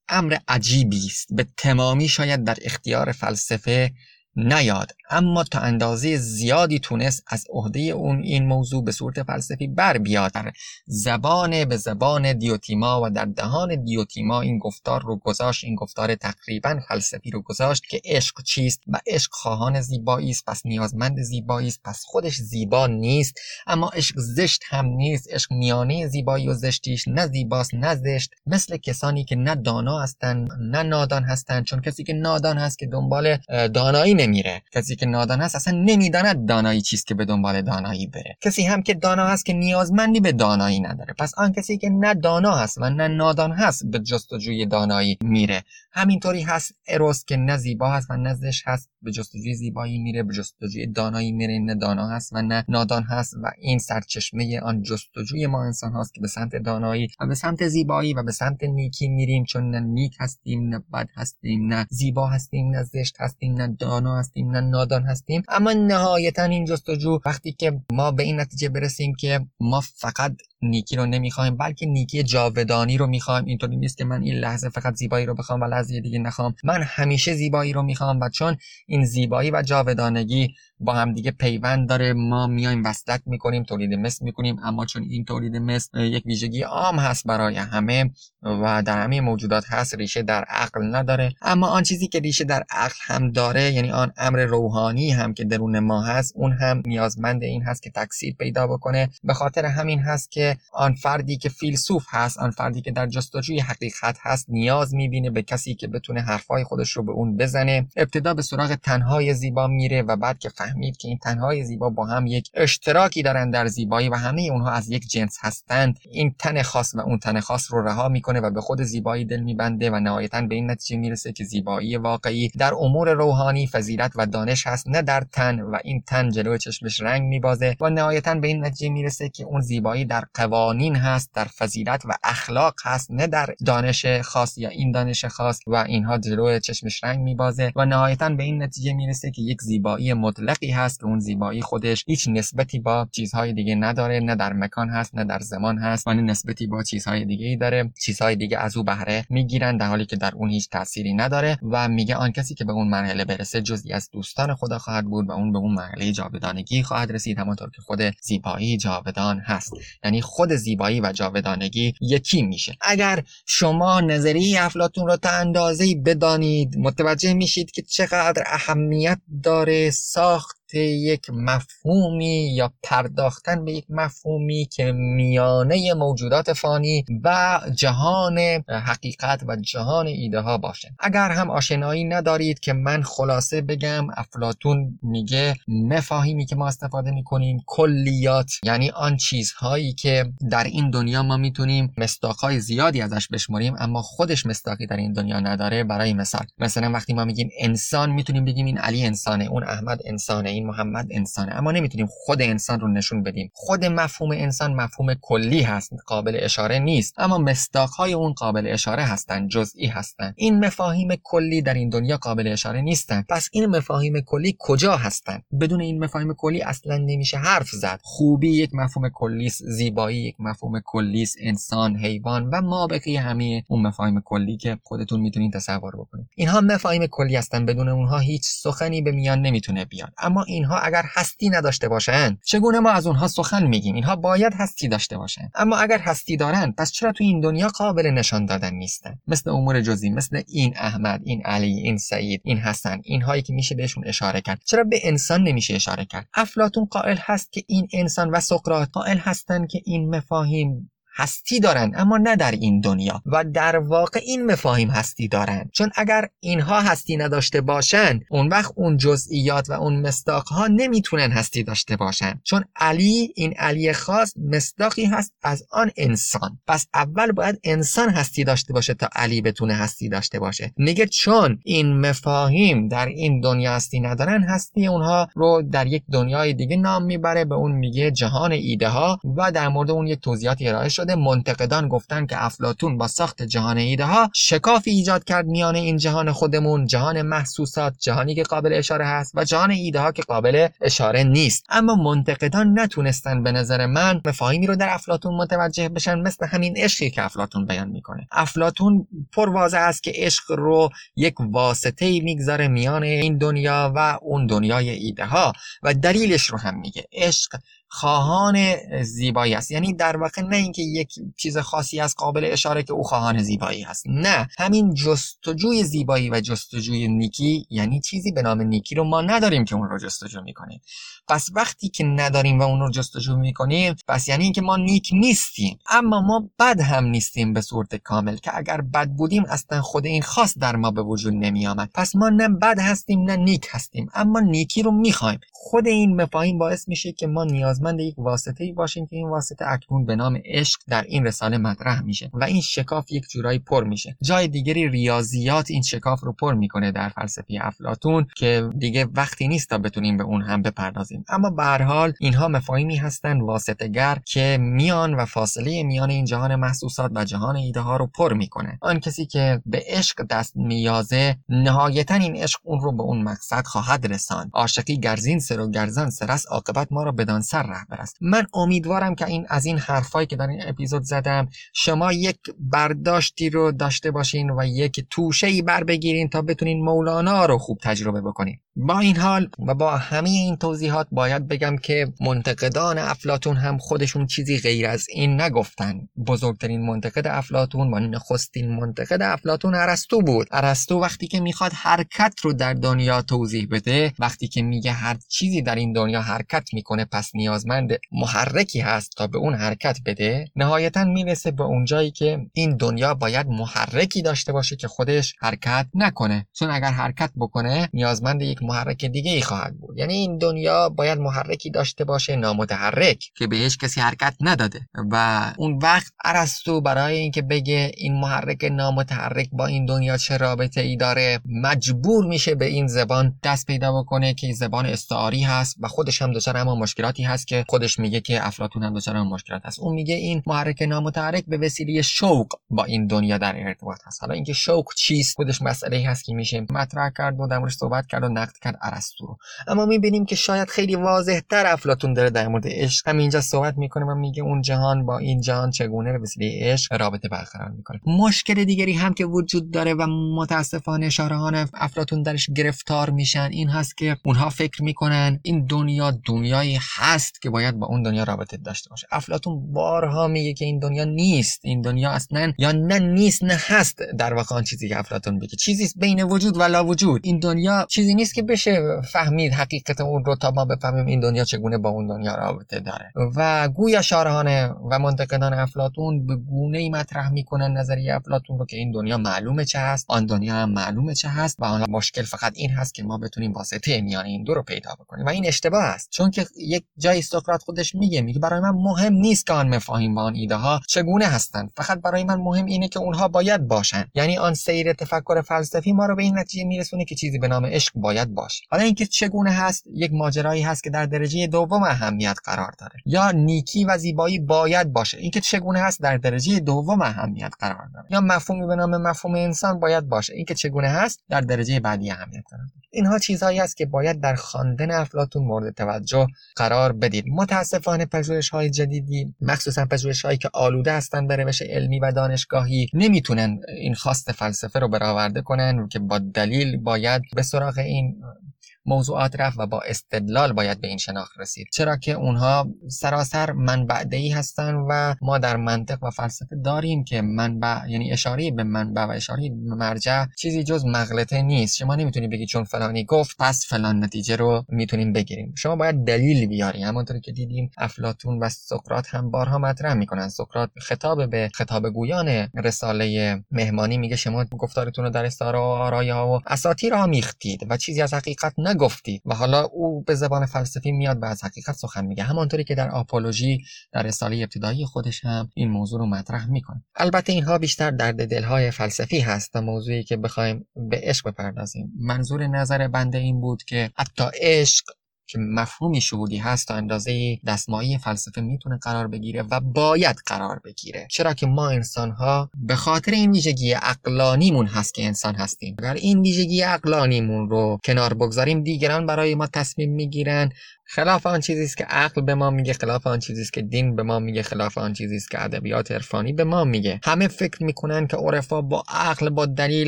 امر عجیبی است. به تمامی شاید در اختیار فلسفه نیاد. اما تا اندازه زیادی تونست از عهده اون این موضوع به صورت فلسفی بر بیاد. در زبان به زبان دیوتیما و در دهان دیوتیما این گفتار رو گذاشت این گفتار تقریبا فلسفی رو گذاشت که عشق چیست و عشق خواهان زیبایی است پس نیازمند زیبایی است پس خودش زیبا نیست. اما عشق زشت هم نیست عشق میانه زیبایی و زشتیش نه زیباست نه زشت. مثل کسانی که نه دانا هستن نه نادان هستن چون کسی که نادان هست که دنبال دانایی نمیره. کسی که نادان هست اصلا نمی‌داند دانایی چیست که به دنبال دانایی بره. کسی هم که دانا هست که نیازمندی به دانایی نداره. پس آن کسی که نه دانا هست و نه نادان هست به جستجوی دانایی میره. همینطوری هست اروس که نه زیبا هست و نه هست به جستجوی زیبایی میره به جستجوی دانایی میره نه دانا هست و نه نادان هست و این سرچشمه آن جستجوی ما انسان هست که به سمت دانایی و به سمت زیبایی و به سمت نیکی میریم چون نه نیک هستیم نه بد هستیم نه زیبا هستیم نه زشت هستیم نه دانا هستیم نه نادان هستیم. اما نهایتا این جستجو وقتی که ما به این نتیجه برسیم که ما فقط نیکی رو نمی‌خوایم بلکه نیکی جاودانی رو می‌خوایم. اینطوری نیست که من این لحظه فقط زیبایی رو بخوام و لحظه دیگه نخوام. من همیشه زیبایی رو می‌خوام و چون این زیبایی و جاودانگی با هم دیگه پیوند داره. ما میایم وصلت می‌کنیم تولید مثل می‌کنیم. اما چون این تولید مثل یک ویژگی عام هست برای همه و در همه موجودات هست ریشه در عقل نداره. اما آن چیزی که ریشه در عقل هم داره یعنی آن امر روحانی هم که درون ما هست اون هم نیازمند این هست که تکثیر پیدا بکنه. به خاطر همین هست که آن فردی که فیلسوف هست آن فردی که در جستجوی حقیقت هست نیاز می‌بینه به کسی که بتونه حرفای خودش رو به اون بزنه. ابتدا به سراغ تنهای زیبا میره و بعد که فهمید که این تنهای زیبا با هم یک اشتراکی دارن در زیبایی و همه اونها از یک جنس هستند. این تن خاص و اون تن خاص رو رها می‌کنه و به خود زیبایی دل میبنده و نهایتا به این نتیجه می‌رسه که زیبایی واقعی در امور روحانی فضیلت و دانش هست نه در تن. و این تن جلو چشمش رنگ میبازه و نهایتا به این نتیجه می‌رسه که اون زیبایی در قوانین هست در فضیلت و اخلاق هست نه در دانش خاص یا این دانش خاص. و اینها جلو چشمش رنگ میبازه و نهایتا به این نتیجه می‌رسه که یک زیبایی مطلقی هست که اون زیبایی خودش هیچ نسبتی با چیزهای دیگه نداره نه در مکان هست نه در زمان هست و نسبتی با چیزهای دیگه ای داره. چیزهای دیگه از او بهره می‌گیرن در حالی که در اون هیچ تأثیری نداره و میگه آن کسی که به اون مرحله برسه جزئی از دوستان خدا خواهد بود و اون به اون مرحله جاودانگی خواهد رسید همانطور که خود زیبایی جاودان هست. یعنی خود زیبایی و جاودانگی یکی میشه. اگر شما نظریه افلاتون رو تا اندازه‌ای بدانید متوجه میشید که چقدر اهمیت داره ساخت یک مفهومی یا پرداختن به یک مفهومی که میانه موجودات فانی و جهان حقیقت و جهان ایده ها باشه اگر هم آشنایی ندارید که من خلاصه بگم افلاتون میگه مفاهیمی که ما استفاده می‌کنیم کلیات یعنی آن چیزهایی که در این دنیا ما می‌تونیم مستاقهای زیادی ازش بشمریم اما خودش مستاقی در این دنیا نداره برای مثال. مثلا وقتی ما میگیم انسان می‌تونیم بگیم این علی انسانه اون احمد انسانه این محمد انسانه. اما نمی‌تونیم خود انسان رو نشون بدیم. خود مفهوم انسان مفهوم کلی هست قابل اشاره نیست. اما مصداقهای اون قابل اشاره هستند جزئی هستند این مفاهیم کلی در این دنیا قابل اشاره نیستند پس این مفاهیم کلی کجا هستند بدون این مفاهیم کلی اصلا نمیشه حرف زد. خوبی یک مفهوم کلی زیبایی یک مفهوم کلی انسان حیوان و ما بقیه همه اون مفاهیم کلی که خودتون می‌تونید تصور بکنید. اینها مفاهیم کلی هستن بدون اونها هیچ سخنی به میان نمی‌تونه بیاد. اما اینها اگر هستی نداشته باشند چگونه ما از اونها سخن میگیم؟ اینها باید هستی داشته باشند اما اگر هستی دارند پس چرا تو این دنیا قابل نشان دادن نیستن؟ مثل امور جزئی مثل این احمد این علی این سعید این حسن اینهایی که میشه بهشون اشاره کرد. چرا به انسان نمیشه اشاره کرد؟ افلاتون قائل هست که این انسان و سقراط قائل هستند که این مفاهیم هستی دارند اما نه در این دنیا. و در واقع این مفاهیم هستی دارند چون اگر اینها هستی نداشته باشند اون وقت اون جزئیات و اون مصداق ها نمی‌تونن هستی داشته باشند چون علی این علی خاص مصداقی هست از آن انسان. پس اول باید انسان هستی داشته باشه تا علی بتونه هستی داشته باشه. میگه چون این مفاهیم در این دنیا هستی ندارن هستی اونها رو در یک دنیای دیگه نام می‌بره به اون میگه جهان ایده ها و در مورد اون یک توضیحاتی ارائه شده منتقدان گفتن که افلاتون با ساخت جهان ایده ها شکافی ایجاد کرد میان این جهان خودمون جهان محسوسات جهانی که قابل اشاره هست و جهان ایده ها که قابل اشاره نیست. اما منتقدان نتونستن به نظر من مفاهیمی رو در افلاتون متوجه بشن مثل همین عشقی که افلاتون بیان می‌کنه. افلاتون پر واضح است که عشق رو یک واسطه می‌گذاره میان این دنیا و اون دنیای ایده ها و دلیلش رو هم میگه. عشق خواهان زیبایی است. یعنی در واقع نه اینکه یک چیز خاصی از قابل اشاره که او خواهان زیبایی هست نه همین جستجوی زیبایی و جستجوی نیکی یعنی چیزی به نام نیکی رو ما نداریم که اون رو جستجو می‌کنیم. پس وقتی که نداریم و اون رو جستجو می‌کنیم پس یعنی اینکه ما نیک نیستیم. اما ما بد هم نیستیم به صورت کامل که اگر بد بودیم اصلا خود این خاص در ما به وجود نمی آمد پس ما نه بد هستیم نه نیک هستیم. اما نیکی رو می‌خوایم. خود این مفاهیم باعث میشه که ما نیازمند یک واسطه ای باشیم که این واسطه اکنون به نام عشق در این رساله مطرح میشه و این شکاف یک جورایی پر میشه. جای دیگری ریاضیات این شکاف رو پر می‌کنه در فلسفه افلاطون که دیگه وقتی نیست تا بتونیم به اون هم بپردازیم. اما به هر حال اینها مفاهیمی هستند واسطه گر که میان و فاصله میان این جهان محسوسات و جهان ایده ها رو پر می‌کنه. آن کسی که به عشق دست میازه نهایتا این عشق اون رو به اون مقصد خواهد رساند. عاشقی گرزین سر و گرزان سرست عاقبت ما را بدان سر رهبر است. من امیدوارم که این از این حرفایی که در این اپیزود زدم شما یک برداشتی رو داشته باشین و یک توشه ای بر بگیرین تا بتونین مولانا رو خوب تجربه بکنین. با این حال و با همه این توضیحات باید بگم که منتقدان افلاتون هم خودشون چیزی غیر از این نگفتن. بزرگترین منتقد افلاتون و نخستین منتقد افلاتون ارسطو بود. ارسطو وقتی که می‌خواد حرکت رو در دنیا توضیح بده وقتی که میگه هر چیزی در این دنیا حرکت می‌کنه پس نیازمند محرکی هست تا به اون حرکت بده نهایتا می‌رسه به اونجایی که این دنیا باید محرکی داشته باشه که خودش حرکت نکنه. چون اگر حرکت بکنه نیازمند یک محرک دیگه ای خواهد بود. یعنی این دنیا باید محرکی داشته باشه نامتحرک. که بهش کسی حرکت نداده. و اون وقت ارسطو برای اینکه بگه این محرک نامتحرک با این دنیا چه رابطه ای داره مجبور میشه به این زبان دست پیدا بکنه که زبان استعاری هست و خودش هم دچار اما مشکلاتی هست که خودش میگه که افلاطون هم دچار مشکلات هست. اون میگه این محرک نامتحرک به وسیله شوق با این دنیا در ارتباط هست. حالا اینکه شوق چیست؟ خودش مسئله هست که میشه مطرح کرد و در صحبت کرد و نقد کرد ارسطو رو. اما می‌بینیم که شاید خیلی واضح تر افلاطون داره در مورد عشق همینجا صحبت می‌کنه و میگه اون جهان با این جهان چگونه به وسیله عشق رابطه برقرار می‌کنه. مشکل دیگری هم که وجود داره و متاسفانه شارحان افلاطون درش گرفتار میشن این هست که اونها فکر می‌کنن این دنیا دنیایی هست که باید با اون دنیا رابطه داشته باشه. افلاطون بارها میگه که این دنیا نیست این دنیا اصلا یا نه نیست نه هست. در واقع آن چیزی که افلاطون میگه. چیزی بین وجود و لا وجود این دنیا چیزی نیست که بشه فهمید حقیقت اون رو تا ما بفهمیم این دنیا چگونه با اون دنیا رابطه داره. و گویا شارحان و منتقدان افلاطون به گونه ای مطرح می‌کنن نظریه افلاطون رو که این دنیا معلومه چه هست آن دنیا هم معلومه چه هست و آن مشکل فقط این هست که ما بتونیم واسطه میان این دو رو پیدا بکنیم. و این اشتباه است چون که یک جای سقراط خودش میگه میگه برای من مهم نیست که آن مفاهیم و آن ایده ها چگونه هستند فقط برای من مهم اینه که اونها باید باشن. یعنی آن سیر تفکر فلسفی ما رو به این نتیجه میرسونه که چیزی به نام عشق باید باشه. حالا اینکه چگونه هست یک ماجرایی هست که در درجه دوم اهمیت قرار داره. یا نیکی و زیبایی باید باشه. اینکه چگونه هست در درجه دوم اهمیت قرار داره. یا مفهومی به نام مفهوم انسان باید باشه. اینکه چگونه هست در درجه بعدی اهمیت قرار داره. اینها چیزهایی است که باید در خواندن افلاطون مورد توجه قرار بدید. متاسفانه پژوهش های جدیدی مخصوصا پژوهش هایی که آلوده هستند به روش علمی و دانشگاهی نمی‌تونن این خواست فلسفه رو برآورده کنن که با دلیل باید به سراغ این um, موضوعات رفت و با استدلال باید به این شناخت رسید. چرا که اونها سراسر منبع ای هستن و ما در منطق و فلسفه داریم که منبع یعنی اشاره به منبع و اشاره به مرجع چیزی جز مغلطه نیست. شما نمی‌تونی بگی چون فلانی گفت پس فلان نتیجه رو می‌تونیم بگیریم. شما باید دلیل بیاری همونطور که دیدیم افلاتون و سقراط هم بارها مطرح می‌کنن. سقراط خطاب به خطاب گویان رساله مهمانی میگه شما گفتارتون رو در استاره و آرایه ها و اساطیر آمیختید و چیزی از حقیقت گفتی و حالا او به زبان فلسفی میاد و از حقیقت سخن میگه. همانطوری که در آپولوژی در رساله ابتدایی خودش هم این موضوع رو مطرح می‌کنه. البته اینها بیشتر درد دلهای فلسفی هست و موضوعی که بخوایم به عشق بپردازیم. منظور نظر بنده این بود که حتی عشق که مفهومی شهودی هست تا اندازه دستمایی فلسفه می‌تونه قرار بگیره و باید قرار بگیره. چرا که ما انسان ها به خاطر این ویژگی عقلانیمون هست که انسان هستیم. اگر این ویژگی عقلانیمون رو کنار بگذاریم دیگران برای ما تصمیم می‌گیرن خلاف آن چیزی است که عقل به ما میگه خلاف آن چیزی است که دین به ما میگه خلاف آن چیزی است که ادبیات عرفانی به ما میگه. همه فکر می‌کنن که عرفا با عقل با دلیل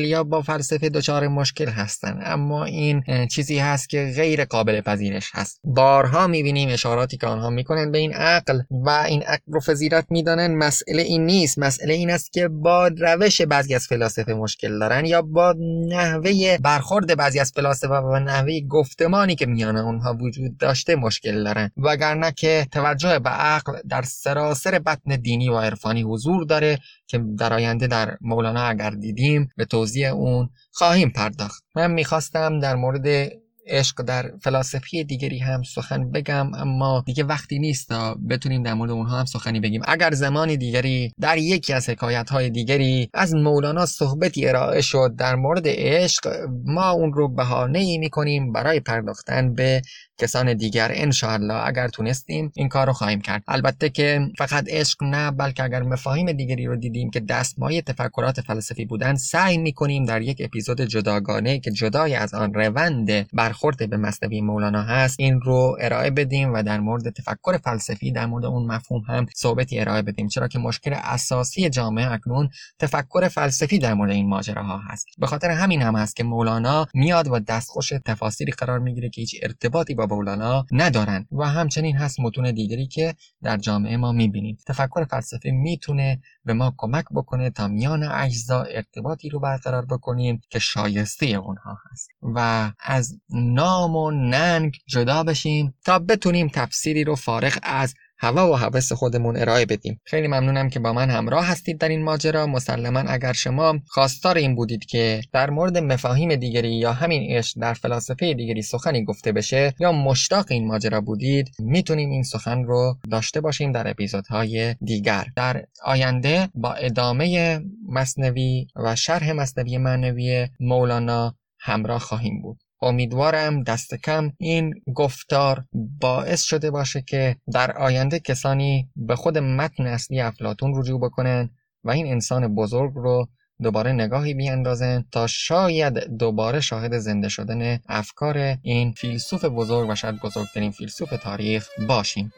یا با فلسفه دچار مشکل هستن. اما این چیزی هست که غیر قابل پذیرش هست. بارها می‌بینیم اشاراتی که آنها می‌کنن به این عقل و این عقل رو فضیلت می‌دانن. مسئله این نیست. مسئله این است که با روش بعضی از فلاسفه مشکل دارن یا با نحوه برخورد بعضی از فلاسفه و نحوه گفتمانی که میان اونها وجود داشت مشکل دارن. وگرنه که توجه به عقل در سراسر بطن دینی و عرفانی حضور داره که در آینده در مولانا اگر دیدیم به توضیح اون خواهیم پرداخت. من می‌خواستم در مورد عشق در فلاسفی دیگری هم سخن بگم اما دیگه وقتی نیست تا بتونیم در مورد اونها هم سخنی بگیم. اگر زمانی دیگری در یکی از حکایت های دیگری از مولانا صحبتی ارائه شد در مورد عشق ما اون رو بهانه ای می‌کنیم برای پرداختن به کسان دیگر انشاءالله اگر تونستیم این کار رو خواهیم کرد. البته که فقط عشق نه بلکه اگر مفاهیم دیگری رو دیدیم که دستمایه تفکرات فلسفی بودن سعی می‌کنیم در یک اپیزود جداگانه که جدای از آن روند برخورد به مصنوی مولانا هست این رو ارائه بدیم و در مورد تفکر فلسفی در مورد اون مفهوم هم صحبتی ارائه بدیم. چرا که مشکل اساسی جامعه اکنون تفکر فلسفی در مورد این ماجراها هست. به خاطر همین هم هست که مولانا میاد و دستخوش تفاسیری قرار می‌گیره که هیچ ارتباطی با مولانا ندارن. و همچنین هست متون دیگری که در جامعه ما می‌بینیم. تفکر فلسفی می‌تونه به ما کمک بکنه تا میان اجزا ارتباطی رو برقرار بکنیم که شایسته اونها هست. و از نام و ننگ جدا بشیم تا بتونیم تفسیری رو فارغ از هوا و هوس خودمون ارائه بدیم. خیلی ممنونم که با من همراه هستید در این ماجرا. مسلما اگر شما خواستار این بودید که در مورد مفاهیم دیگری یا همین عشق در فلاسفه دیگری سخنی گفته بشه یا مشتاق این ماجرا بودید می‌تونیم این سخن رو داشته باشیم در اپیزودهای دیگر. در آینده با ادامه مصنوی و شرح مصنوی معنوی مولانا همراه خواهیم بود. امیدوارم دست کم این گفتار باعث شده باشه که در آینده کسانی به خود متن اصلی افلاتون رجوع بکنن و این انسان بزرگ رو دوباره نگاهی بیاندازن تا شاید دوباره شاهد زنده شدن افکار این فیلسوف بزرگ و شاید بزرگترین فیلسوف تاریخ باشیم.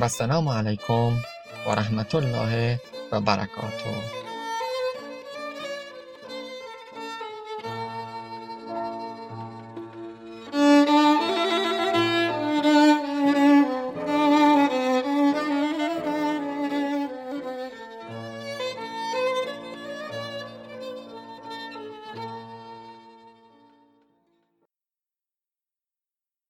و سلام علیکم و رحمت الله و برکاته.